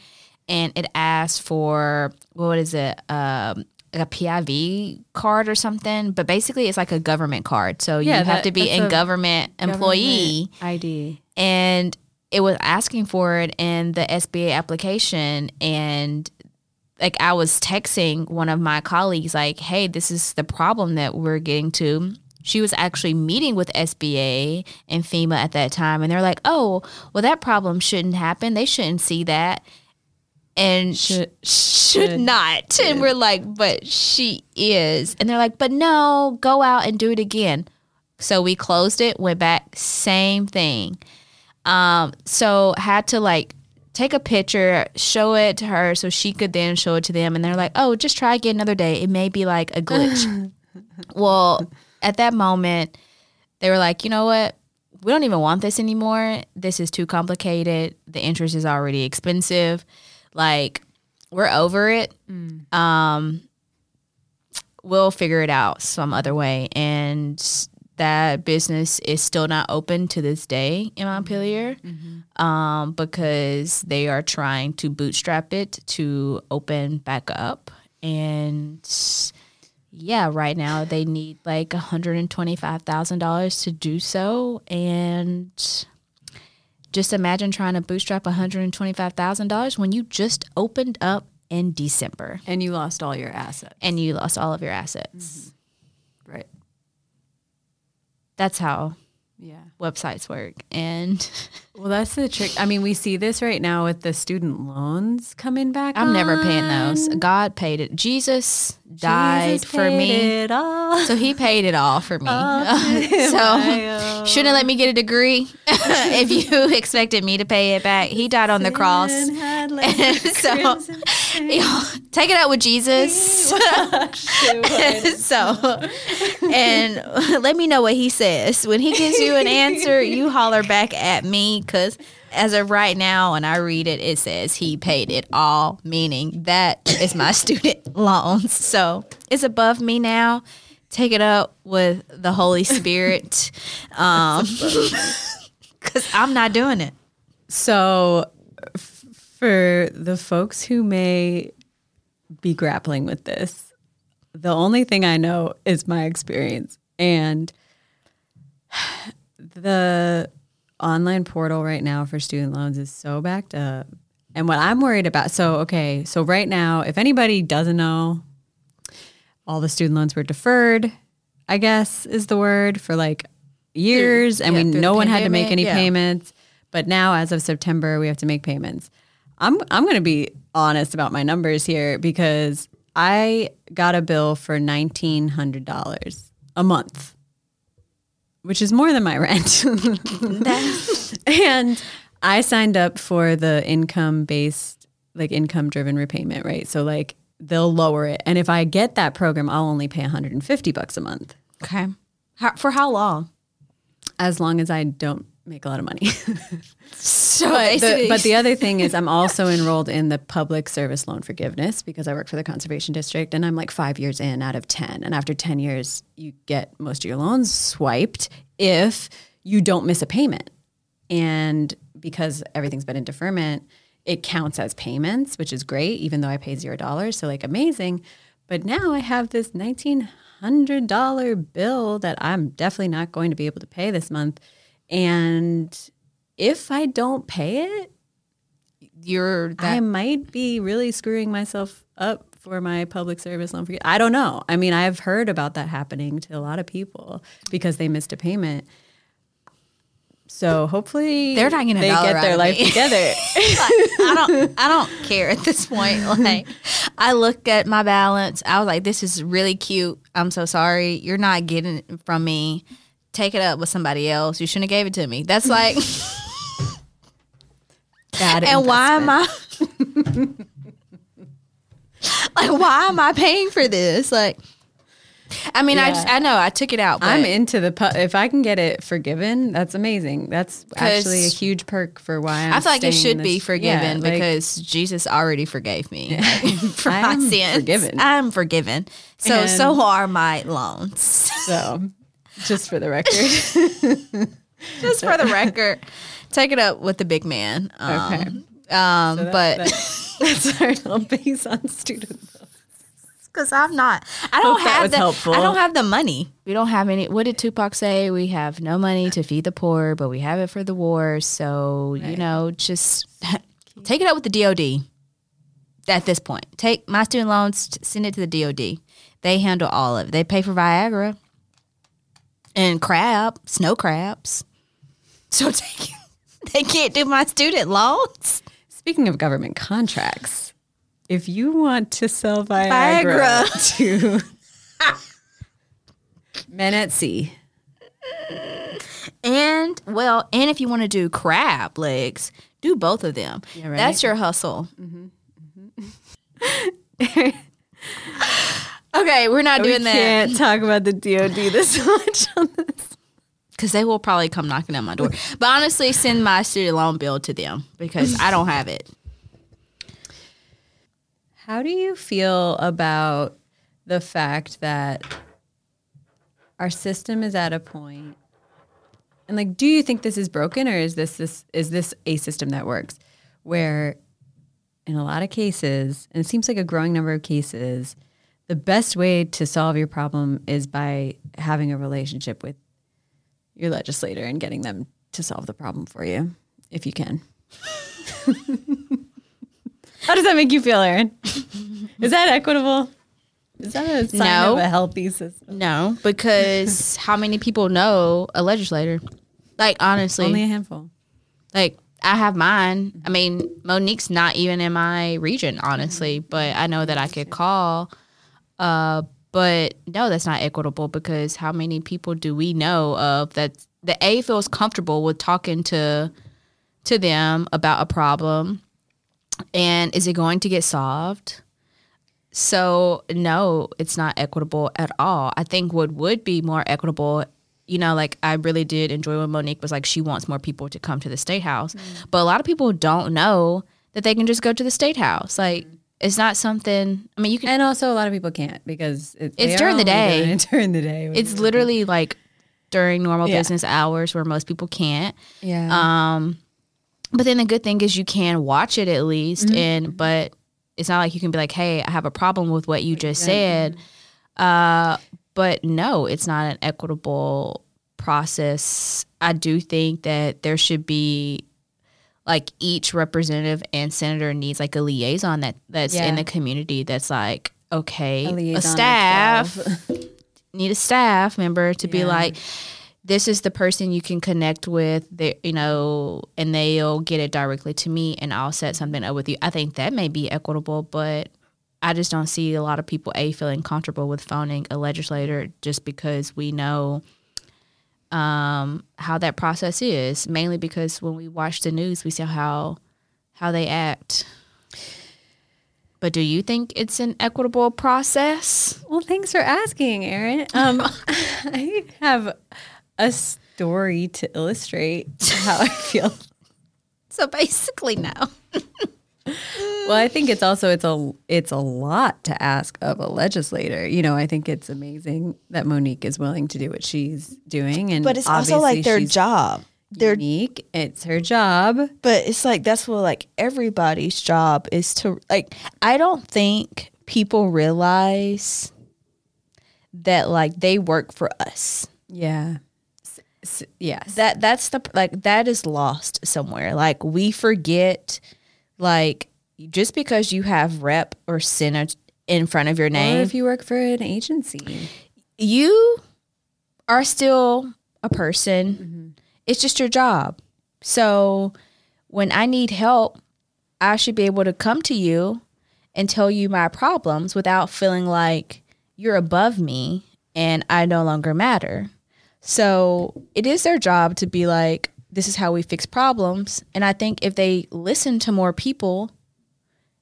S2: and it asked for what is it? Um, a PIV card or something, but basically it's like a government card. So yeah, you have to be a government employee
S1: government ID.
S2: And it was asking for it in the SBA application and like I was texting one of my colleagues like, "Hey, this is the problem that we're getting to." She was actually meeting with SBA and FEMA at that time and they're like, "Oh, well that problem shouldn't happen. They shouldn't see that." And should, should, should not. Should. And we're like, "But she is." And they're like, "But no, go out and do it again." So we closed it, went back, same thing. Um, so had to like take a picture, show it to her so she could then show it to them. And they're like, oh, just try again another day. It may be like a glitch. well, at that moment, they were like, you know what? We don't even want this anymore. This is too complicated. The interest is already expensive. Like, we're over it. Mm. Um, we'll figure it out some other way. And that business is still not open to this day in Montpelier mm-hmm. um, because they are trying to bootstrap it to open back up. And yeah, right now they need like $125,000 to do so. And just imagine trying to bootstrap $125,000 when you just opened up in December.
S1: And you lost all your assets.
S2: And you lost all of your assets.
S1: Mm-hmm. Right
S2: that's how websites work and
S1: well that's the trick. I mean we see this right now with the student loans coming back
S2: i'm on. never paying those. god paid it. Jesus died Jesus for me. so he paid it all for me. So shouldn't let me get a degree. If you expected me to pay it back he died on the cross so take it out with jesus so and let me know what he says when he gives you an answer you holler back at me because as of right now, when I read it, it says he paid it all, meaning that is my student loans. So it's above me now. Take it up with the Holy Spirit, Um, because I'm not doing it.
S1: So, for the folks who may be grappling with this, the only thing I know is my experience, and the online portal right now for student loans is so backed up. And what I'm worried about, so okay, so right now, if anybody doesn't know, all the student loans were deferred, I guess is the word for like years, and yeah, we no one had to make any yeah. payments. But now, as of September, we have to make payments. I'm I'm going to be honest about my numbers here because I got a bill for nineteen hundred dollars a month, which is more than my rent. and I signed up for the income based, like income driven repayment, right? So like they'll lower it, and if I get that program, I'll only pay one hundred and fifty bucks a month,
S2: Okay. How, for how long?
S1: as long as I don't make a lot of money.
S2: So
S1: But the, but the other thing is, I'm also enrolled in the public service loan forgiveness because I work for the conservation district, and I'm like five years in out of ten. And after ten years, you get most of your loans swiped if you don't miss a payment. And because everything's been in deferment, it counts as payments, which is great, even though I pay zero dollars. So like amazing. But now I have this nineteen hundred dollar bill that I'm definitely not going to be able to pay this month, and if I don't pay it,
S2: you're that
S1: I might be really screwing myself up for my public service loan. forgi- I don't know. I mean, I've heard about that happening to a lot of people because they missed a payment. So hopefully
S2: They're not gonna
S1: they get their life
S2: me.
S1: together.
S2: I don't I don't care at this point. Like I look at my balance. I was like, this is really cute. I'm so sorry. You're not getting it from me. Take it up with somebody else. You shouldn't have gave it to me. That's like
S1: Bad
S2: and why am. I like why am I paying for this? Like I mean, I just I know I took it out, but
S1: I'm into the pu- if I can get it forgiven, that's amazing. That's actually a huge perk for why I'm
S2: I feel like it should be forgiven
S1: yeah, like,
S2: because Jesus already forgave me for
S1: I
S2: my sins.
S1: forgiven.
S2: I'm forgiven. So
S1: And-
S2: so are my loans.
S1: so just for the record.
S2: Just for the record, take it up with the big man. Um,
S1: Okay.
S2: Um,
S1: So that-
S2: but
S1: that- that's our little base on student loans.
S2: because I'm not, I don't
S1: Hope that
S2: have
S1: was
S2: the,
S1: helpful.
S2: I don't have the money. We don't have any. What did Tupac say? We have no money to feed the poor, but we have it for the war. So you know, just take it up with the DoD. At this point, take my student loans, send it to the DoD. They handle all of it. They pay for Viagra and crab, snow crabs. So take, they can't do my student loans.
S1: Speaking of government contracts, if you want to sell Viagra, to men at sea,
S2: And well, and if you want to do crab legs, do both of them.
S1: Yeah, right.
S2: That's your hustle. Mm-hmm, mm-hmm. okay, we're not
S1: we
S2: doing that
S1: can't talk about the DoD this much on this.
S2: because they will probably come knocking at my door. but honestly, send my student loan bill to them because I don't have it.
S1: How do you feel about the fact that our system is at a point and like do you think this is broken or is this this is this a system that works where in a lot of cases and it seems like a growing number of cases the best way to solve your problem is by having a relationship with your legislator and getting them to solve the problem for you if you can how does that make you feel Erin is that equitable is that a sign
S2: No.
S1: of a healthy system
S2: No, because how many people know a legislator? Like honestly,
S1: only a handful
S2: like I have mine. I mean, Monique's not even in my region, honestly, but I know that I could call. Uh, but no, that's not equitable because how many people do we know of that the A feels comfortable with talking to to them about a problem, and is it going to get solved? So no, it's not equitable at all. I think what would be more equitable, you know, like I really did enjoy when Monique was like she wants more people to come to the state house. But a lot of people don't know that they can just go to the state house. Like it's not something I mean you can
S1: and also a lot of people can't because it,
S2: It's during the day.
S1: doing during the day
S2: it's literally like during normal
S1: Yeah.
S2: business hours where most people can't.
S1: yeah
S2: Um, but then the good thing is you can watch it at least, and but it's not like you can be like, "Hey, I have a problem with what you just said." Uh, but no, it's not an equitable process. I do think that there should be like each representative and senator needs like a liaison that that's
S1: Yeah.
S2: in the community that's like okay
S1: A
S2: a, staff need a staff member to be like this is the person you can connect with they, you know and they'll get it directly to me and i'll set something up with you. I think that may be equitable but
S3: I just don't see a lot of people a feeling comfortable with phoning a legislator just because we know um, how that process is. Mainly because when we watch the news, we see how how they act. But do you think it's an equitable process?
S1: Well, thanks for asking, Erin. Um, I have a story to illustrate how I feel.
S3: So basically, no.
S1: Well, I think it's also it's a it's a lot to ask of a legislator. You know, I think it's amazing that Monique is willing to do what she's doing, and
S2: But it's also like their job. Their
S1: unique. It's her job.
S2: but it's like that's what like everybody's job is to like I don't think people realize that like they work for us.
S1: Yeah. S- yes.
S2: That that's the like that is lost somewhere. Like we forget like just because you have rep or senate in front of your
S1: or
S2: name,
S1: if you work for an agency.
S2: you are still a person. Mm-hmm. It's just your job. So when I need help, I should be able to come to you and tell you my problems without feeling like you're above me and I no longer matter. So it is their job to be like, this is how we fix problems. And I think if they listen to more people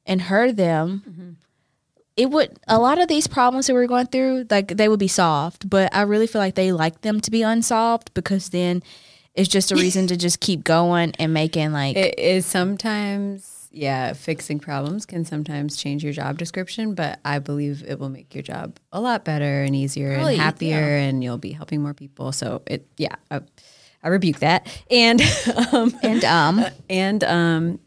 S2: and heard them, mm-hmm. it would a lot of these problems that we're going through like they would be solved but i really feel like they like them to be unsolved because then it's just a reason to just keep going and making like
S1: It is sometimes, yeah, fixing problems can sometimes change your job description, but I believe it will make your job a lot better and easier
S2: Really,
S1: and happier, and you'll be helping more people. So it, yeah, I, I rebuke that. And, um,
S2: and um
S1: and um,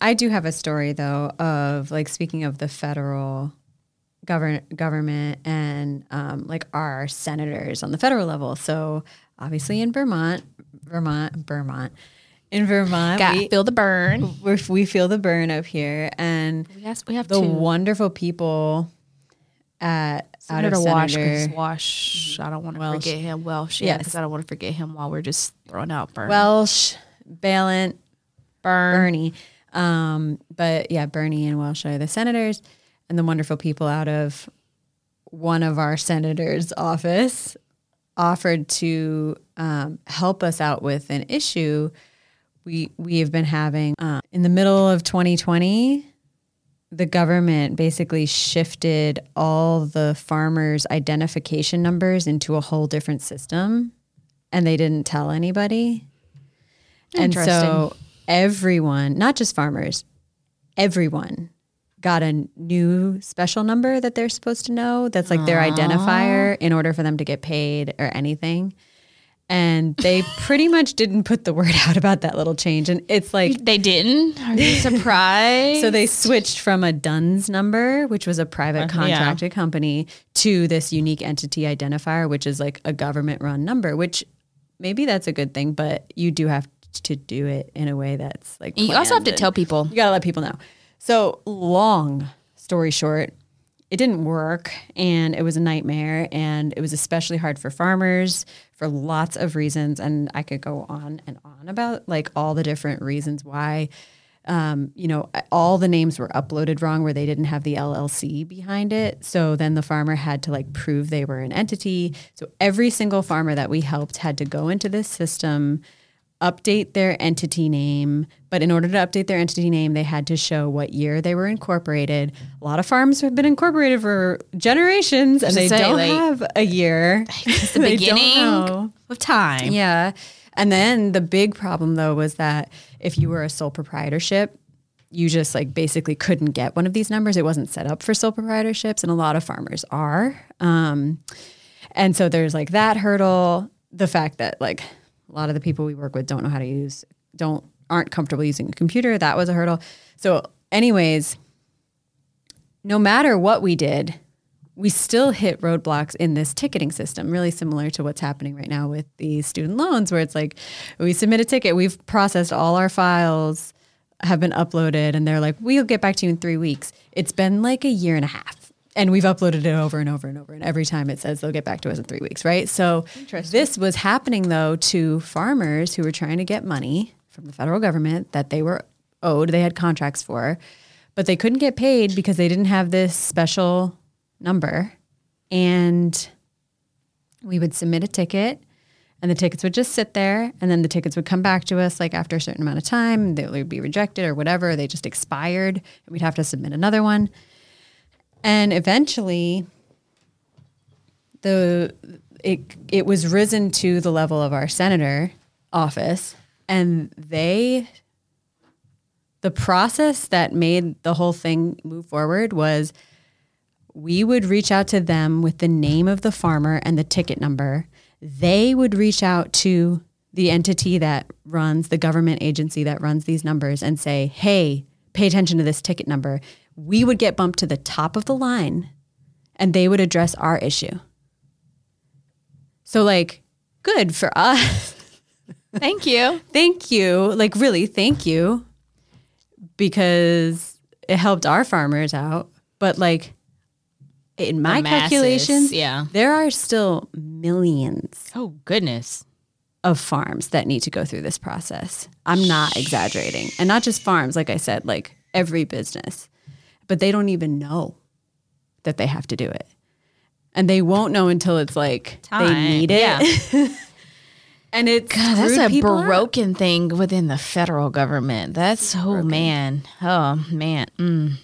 S1: I do have a story though of like speaking of the federal govern government and um, like our senators on the federal level. So obviously in Vermont, Vermont, Vermont, in Vermont,
S2: got
S1: we,
S2: feel the burn
S1: we we feel the burn up here, and
S2: we have, we have
S1: the
S2: two
S1: wonderful people at out
S2: Senator
S1: of
S2: Wash,
S1: Senator
S2: Wash. I don't want to forget him. Welch, yeah,
S1: Yes.
S2: because I don't want to forget him while we're just throwing out burn.
S1: Welch, Balint,
S2: burn.
S1: Bernie. Um, but yeah, Bernie and Welch are the senators, and the wonderful people out of one of our senators' office offered to um, help us out with an issue we we have been having uh, in the middle of 2020. The government basically shifted all the farmers' identification numbers into a whole different system, and they didn't tell anybody. And so everyone, not just farmers, everyone got a new special number that they're supposed to know that's like their identifier in order for them to get paid or anything. And they pretty much didn't put the word out about that little change. And it's like,
S2: They didn't. Are you surprised?
S1: so they switched from a DUNS number, which was a private uh-huh. contracted company, to this unique entity identifier, which is like a government run number, which maybe that's a good thing, but you do have to do it in a way that's like.
S2: you also have to tell people.
S1: you got to let people know. So, long story short, it didn't work and it was a nightmare and it was especially hard for farmers for lots of reasons and I could go on and on about like all the different reasons why um, you know, all the names were uploaded wrong where they didn't have the LLC behind it. So then the farmer had to like prove they were an entity. So every single farmer that we helped had to go into this system, update their entity name. But in order to update their entity name, they had to show what year they were incorporated. A lot of farms have been incorporated for generations and they
S2: say,
S1: don't
S2: like,
S1: have a year.
S2: It's the beginning of time.
S1: Yeah. And then the big problem though was that if you were a sole proprietorship, you just like basically couldn't get one of these numbers. It wasn't set up for sole proprietorships, and a lot of farmers are. Um, and so there's like that hurdle. The fact that like a lot of the people we work with don't know how to use, don't aren't comfortable using a computer. That was a hurdle. So, anyways, no matter what we did, we still hit roadblocks in this ticketing system, really similar to what's happening right now with the student loans, where it's like we submit a ticket, we've processed all our files, have been uploaded, and they're like, we'll get back to you in three weeks. It's been like a year and a half. And we've uploaded it over and over and over. And every time it says they'll get back to us in three weeks, right? So this was happening though to farmers who were trying to get money from the federal government that they were owed, they had contracts for, but they couldn't get paid because they didn't have this special number. And we would submit a ticket and the tickets would just sit there and then the tickets would come back to us like after a certain amount of time they would be rejected or whatever they just expired and we'd have to submit another one and eventually the it it was risen to the level of our senator office and they the process that made the whole thing move forward was we would reach out to them with the name of the farmer and the ticket number. They would reach out to the entity that runs the government agency that runs these numbers and say, hey, pay attention to this ticket number. We would get bumped to the top of the line and they would address our issue. So, like, good for us.
S2: Thank you.
S1: thank you. Like, really, thank you because it helped our farmers out. But, like, in my
S2: masses,
S1: calculations,
S2: yeah.
S1: there are still millions
S2: Oh goodness.
S1: of farms that need to go through this process. I'm not exaggerating. And not just farms, like I said, like every business. But they don't even know that they have to do it. And they won't know until it's like they need it.
S2: yeah.
S1: and it's
S2: God, that's a
S1: people up.
S2: broken thing within the federal government. That's oh man, oh man. Mm.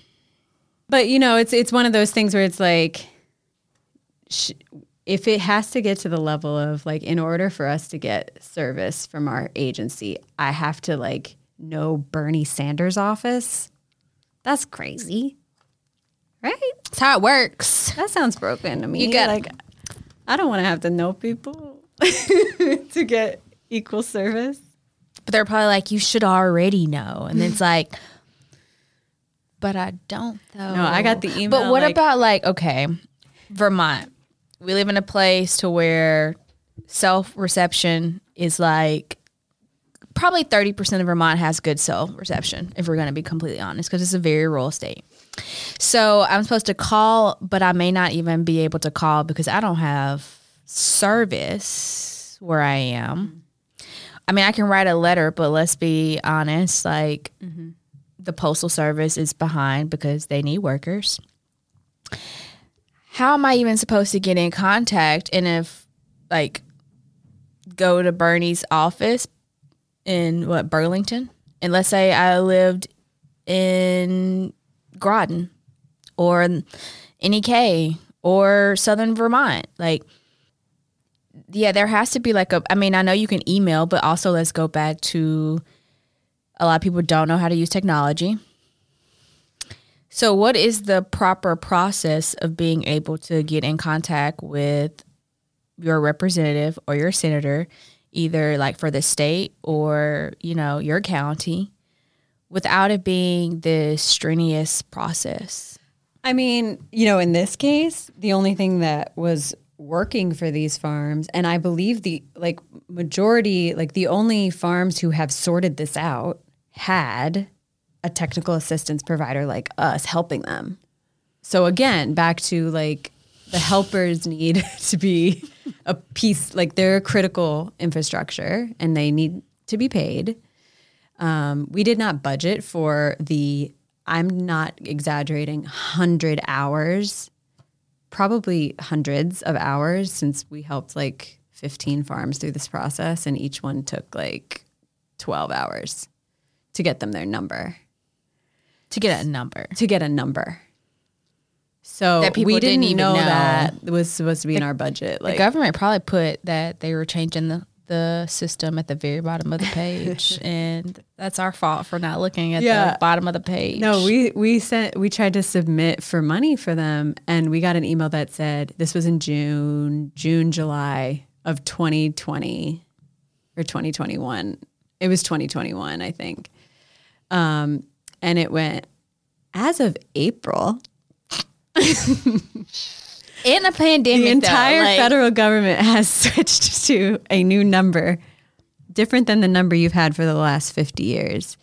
S1: But you know, it's it's one of those things where it's like, sh- if it has to get to the level of like, in order for us to get service from our agency, I have to like know Bernie Sanders' office. That's crazy, right?
S2: That's how it works.
S1: That sounds broken to me.
S2: You got-
S1: like, I don't want to have to know people to get equal service.
S2: But they're probably like, you should already know. And it's like, but I don't though.
S1: No, I got the email,
S2: But what
S1: like-
S2: about like, okay, Vermont. We live in a place to where self reception is like probably 30% of Vermont has good cell reception, if we're going to be completely honest, because it's a very rural state. So I'm supposed to call, but I may not even be able to call because I don't have service where I am. I mean, I can write a letter, but let's be honest, like mm-hmm. the postal service is behind because they need workers. How am I even supposed to get in contact and if like go to Bernie's office in what Burlington? And let's say I lived in Groton or NEK or Southern Vermont. Like yeah, there has to be like a I mean, I know you can email, but also let's go back to a lot of people don't know how to use technology. So, what is the proper process of being able to get in contact with your representative or your senator, either like for the state or, you know, your county, without it being this strenuous process?
S1: I mean, you know, in this case, the only thing that was working for these farms, and I believe the like majority, like the only farms who have sorted this out had a technical assistance provider like us helping them. So again, back to like the helpers need to be a piece, like they're a critical infrastructure and they need to be paid. Um, we did not budget for the, I'm not exaggerating, 100 hours, probably hundreds of hours since we helped like 15 farms through this process, and each one took like 12 hours to get them their number,
S2: To get a number.
S1: to get a number. So
S2: That people
S1: we didn't,
S2: didn't even
S1: know,
S2: know.
S1: that it was supposed to be in our budget.
S2: The
S1: Like,
S2: government probably put that they were changing the, the system at the very bottom of the page. and that's our fault for not looking at
S1: Yeah.
S2: the bottom of the page.
S1: No, we we sent we tried to submit for money for them, and we got an email that said this was in June, June, July of 2020 or 2021. It was 2021, I think. Um, and it went as of April.
S2: in a pandemic,
S1: The entire
S2: though, like-
S1: federal government has switched to a new number, different than the number you've had for the last 50 years.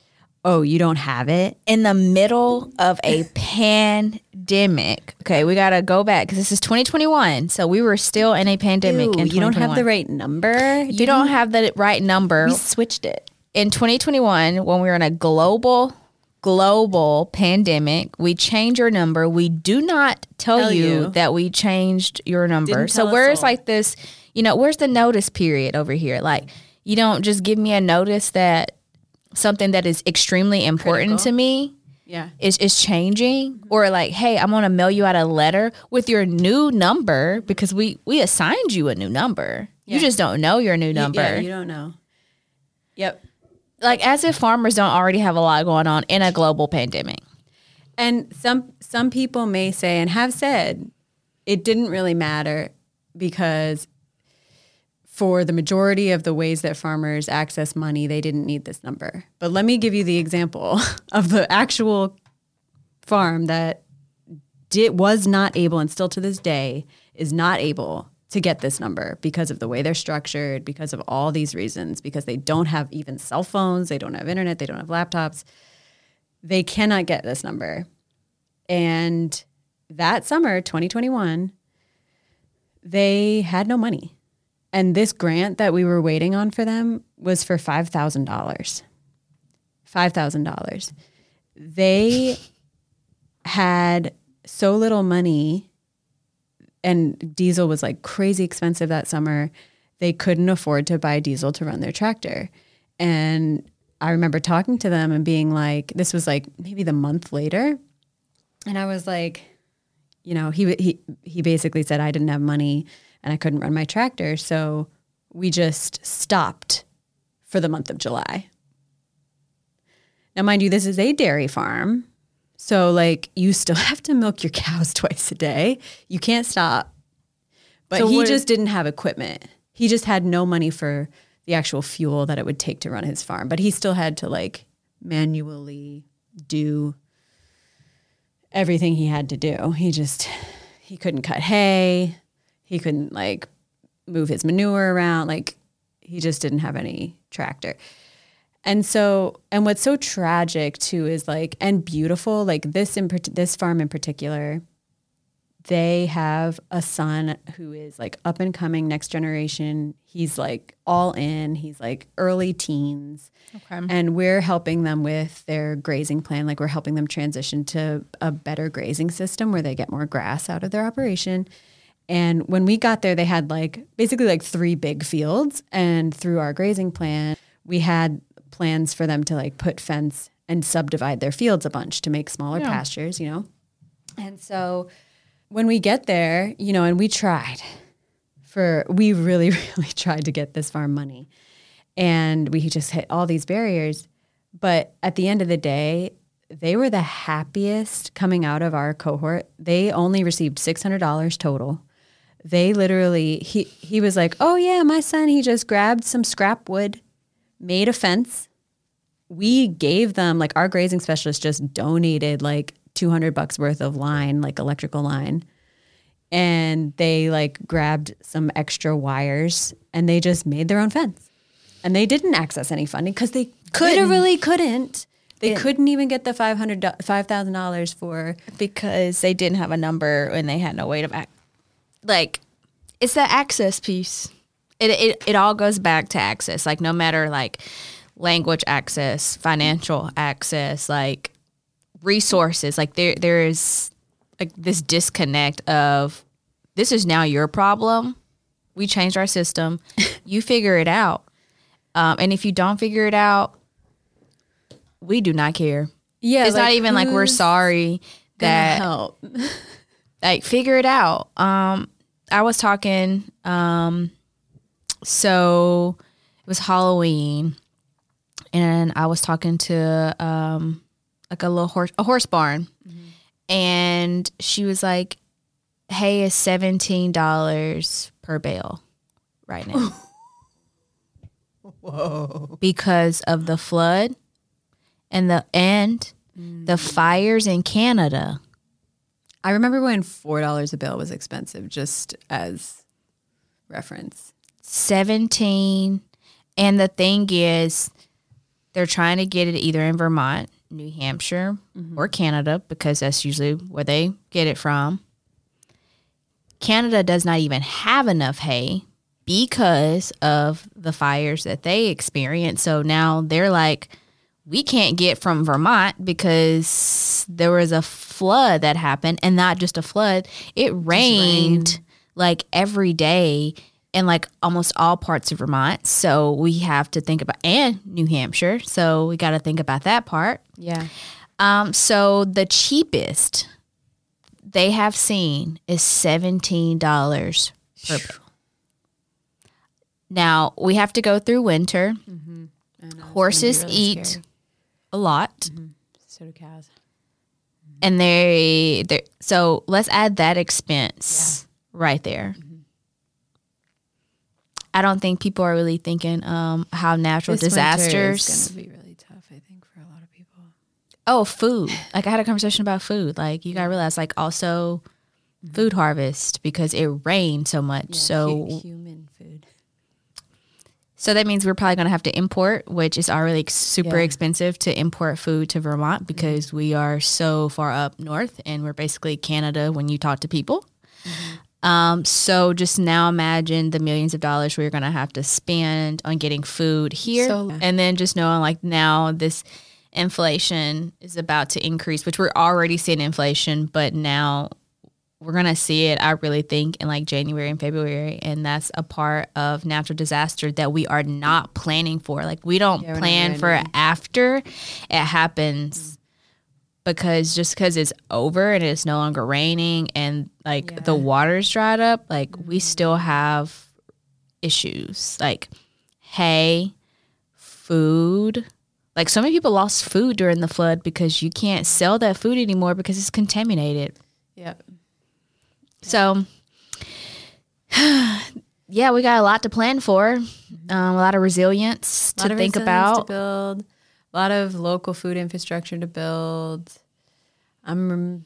S1: Oh, you don't have it?
S2: in the middle of a pandemic. Okay, we got to go back because this is 2021. So we were still in a pandemic.
S1: Ew, you don't have the right number.
S2: You don't have the right number.
S1: We switched it.
S2: in 2021, when we were in a global, global pandemic. We change your number. We do not tell,
S1: Tell
S2: you,
S1: you.
S2: that we changed your number. So where's
S1: all.
S2: like this, you know, where's the notice period over here? Like you don't just give me a notice that something that is extremely important
S1: Critical.
S2: to me
S1: Yeah.
S2: is is changing or like hey i'm gonna mail you out a letter with your new number because we we assigned you a new number you just don't know your new number
S1: Yeah, you don't know. Yep.
S2: Like as if farmers don't already have a lot going on in a global pandemic
S1: And some some people may say and have said it didn't really matter because for the majority of the ways that farmers access money, they didn't need this number. But let me give you the example of the actual farm that did was not able and still to this day is not able to get this number because of the way they're structured, because of all these reasons, because they don't have even cell phones, they don't have internet, they don't have laptops. They cannot get this number. And that summer, 2021, they had no money. And this grant that we were waiting on for them was for $5,000. $5,000. They had so little money and diesel was like crazy expensive that summer. They couldn't afford to buy diesel to run their tractor. And I remember talking to them and being like, this was like maybe the month later. And I was like, you know, he he he basically said I didn't have money and I couldn't run my tractor, so we just stopped for the month of July. Now, mind you, this is a dairy farm, so like you still have to milk your cows twice a day. You can't stop. But
S2: So
S1: he just didn't have equipment. He just had no money for the actual fuel that it would take to run his farm, but he still had to like manually do everything he had to do. He just he couldn't cut hay. He couldn't like move his manure around. Like he just didn't have any tractor. And so, and what's so tragic too is like, and beautiful, like this in this farm in particular, they have a son who is like up and coming, next generation. He's like all in. He's like early teens,
S2: okay
S1: and we're helping them with their grazing plan. Like we're helping them transition to a better grazing system where they get more grass out of their operation. And when we got there, they had like basically like three big fields. And through our grazing plan, we had plans for them to like put fence and subdivide their fields a bunch to make smaller pastures, you know? And so when we get there, you know, and we tried for, we really, really tried to get this farm money. And we just hit all these barriers. But at the end of the day, they were the happiest coming out of our cohort. They only received $600 total. They literally, he, he was like, oh yeah, my son, he just grabbed some scrap wood, made a fence. We gave them, like our grazing specialist just donated like 200 bucks worth of line, like electrical line. And they like grabbed some extra wires and they just made their own fence. And they didn't access any funding because they literally couldn't. They couldn't even get the $500, $5,000 for
S2: because they didn't have a number and they had no way to back like it's the access piece it, it it all goes back to access like no matter like language access financial access like resources like there there is like this disconnect of this is now your problem we changed our system you figure it out um, and if you don't figure it out we do not care
S1: Yeah,
S2: it's not even like we're sorry that
S1: help.
S2: like figure it out. Um, I was talking. Um, so it was Halloween, and I was talking to um, like a little horse, a horse barn, and she was like, "Hay is seventeen dollars per bale right now." Whoa! Because of the flood and the and the fires in Canada.
S1: I remember when four dollars a bill was expensive, just as reference.
S2: 17 and the thing is they're trying to get it either in Vermont, New Hampshire, mm-hmm. or Canada because that's usually where they get it from. Canada does not even have enough hay because of the fires that they experience. So now they're like, we can't get from Vermont because there was a flood that happened and not just a flood, it rained like every day in like almost all parts of Vermont. So we have to think about and New Hampshire. So we got to think about that part.
S1: Yeah.
S2: Um so the cheapest they have seen is $17 per bill. Now, we have to go through winter.
S1: I know, it's gonna be
S2: Horses
S1: really
S2: eat
S1: scary.
S2: a lot.
S1: So do cows.
S2: and they they so let's add that expense right there i don't think people are really thinking um how natural
S1: This is going to be really tough, I think, for a lot of people.
S2: oh food. Like i had a conversation about food. Like you gotta realize like also mm-hmm. food harvest because it rained so much so
S1: Hu- human food.
S2: so that means we're probably going to have to import which is already super
S1: Yeah.
S2: expensive to import food to vermont because mm-hmm. we are so far up north and we're basically canada when you talk to people mm-hmm. Um, so just now imagine the millions of dollars we're going to have to spend on getting food here.
S1: So-
S2: and then just knowing like now this inflation is about to increase, which we're already seeing inflation, but now we're going to see it, I really think, in like January and February. And that's a part of natural disaster that we are not planning for. Like we don't
S1: Yeah,
S2: plan for after it happens because just because it's over and it's no longer raining and like the water's dried up, like we still have issues like hay, food. Like so many people lost food during the flood because you can't sell that food anymore because it's contaminated.
S1: Yep.
S2: So, yeah, we got a lot to plan for, um, a lot of resilience
S1: A lot
S2: to
S1: of
S2: think
S1: resilience
S2: about.
S1: to build. A lot of local food infrastructure to build. I'm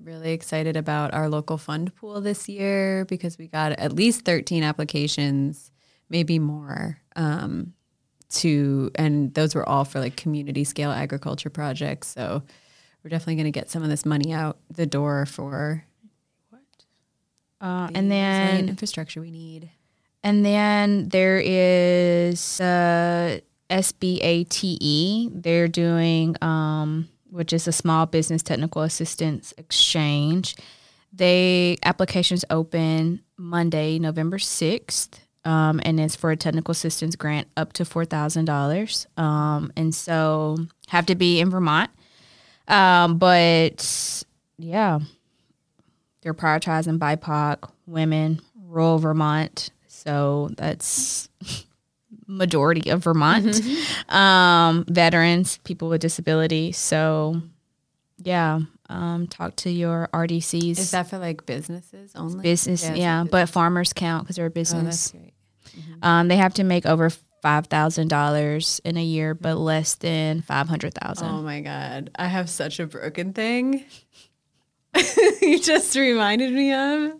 S1: really excited about our local fund pool this year because we got at least 13 applications, maybe more. Um, to and those were all for like community scale agriculture projects. So we're definitely going to get some of this money out the door for
S2: Uh,
S1: the
S2: and then
S1: infrastructure we need.
S2: And then there is uh, SBATE. They're doing, um, which is a small business technical assistance exchange. They applications open Monday, November sixth, um, and it's for a technical assistance grant up to four thousand dollars. Um, and so have to be in Vermont, um, but yeah, they're prioritizing BIPOC, women, rural Vermont. So that's majority of Vermont. um, veterans, people with disabilities. So yeah, um, talk to your RDCs.
S1: Is that for like businesses only?
S2: business?
S1: it's
S2: Yeah,
S1: a
S2: but farmers count because they're a
S1: Oh, that's
S2: business.
S1: great.
S2: um, they have to make over five thousand dollars in a year, but less than five hundred thousand.
S1: Oh my god, I have such a broken thing. you just reminded me of.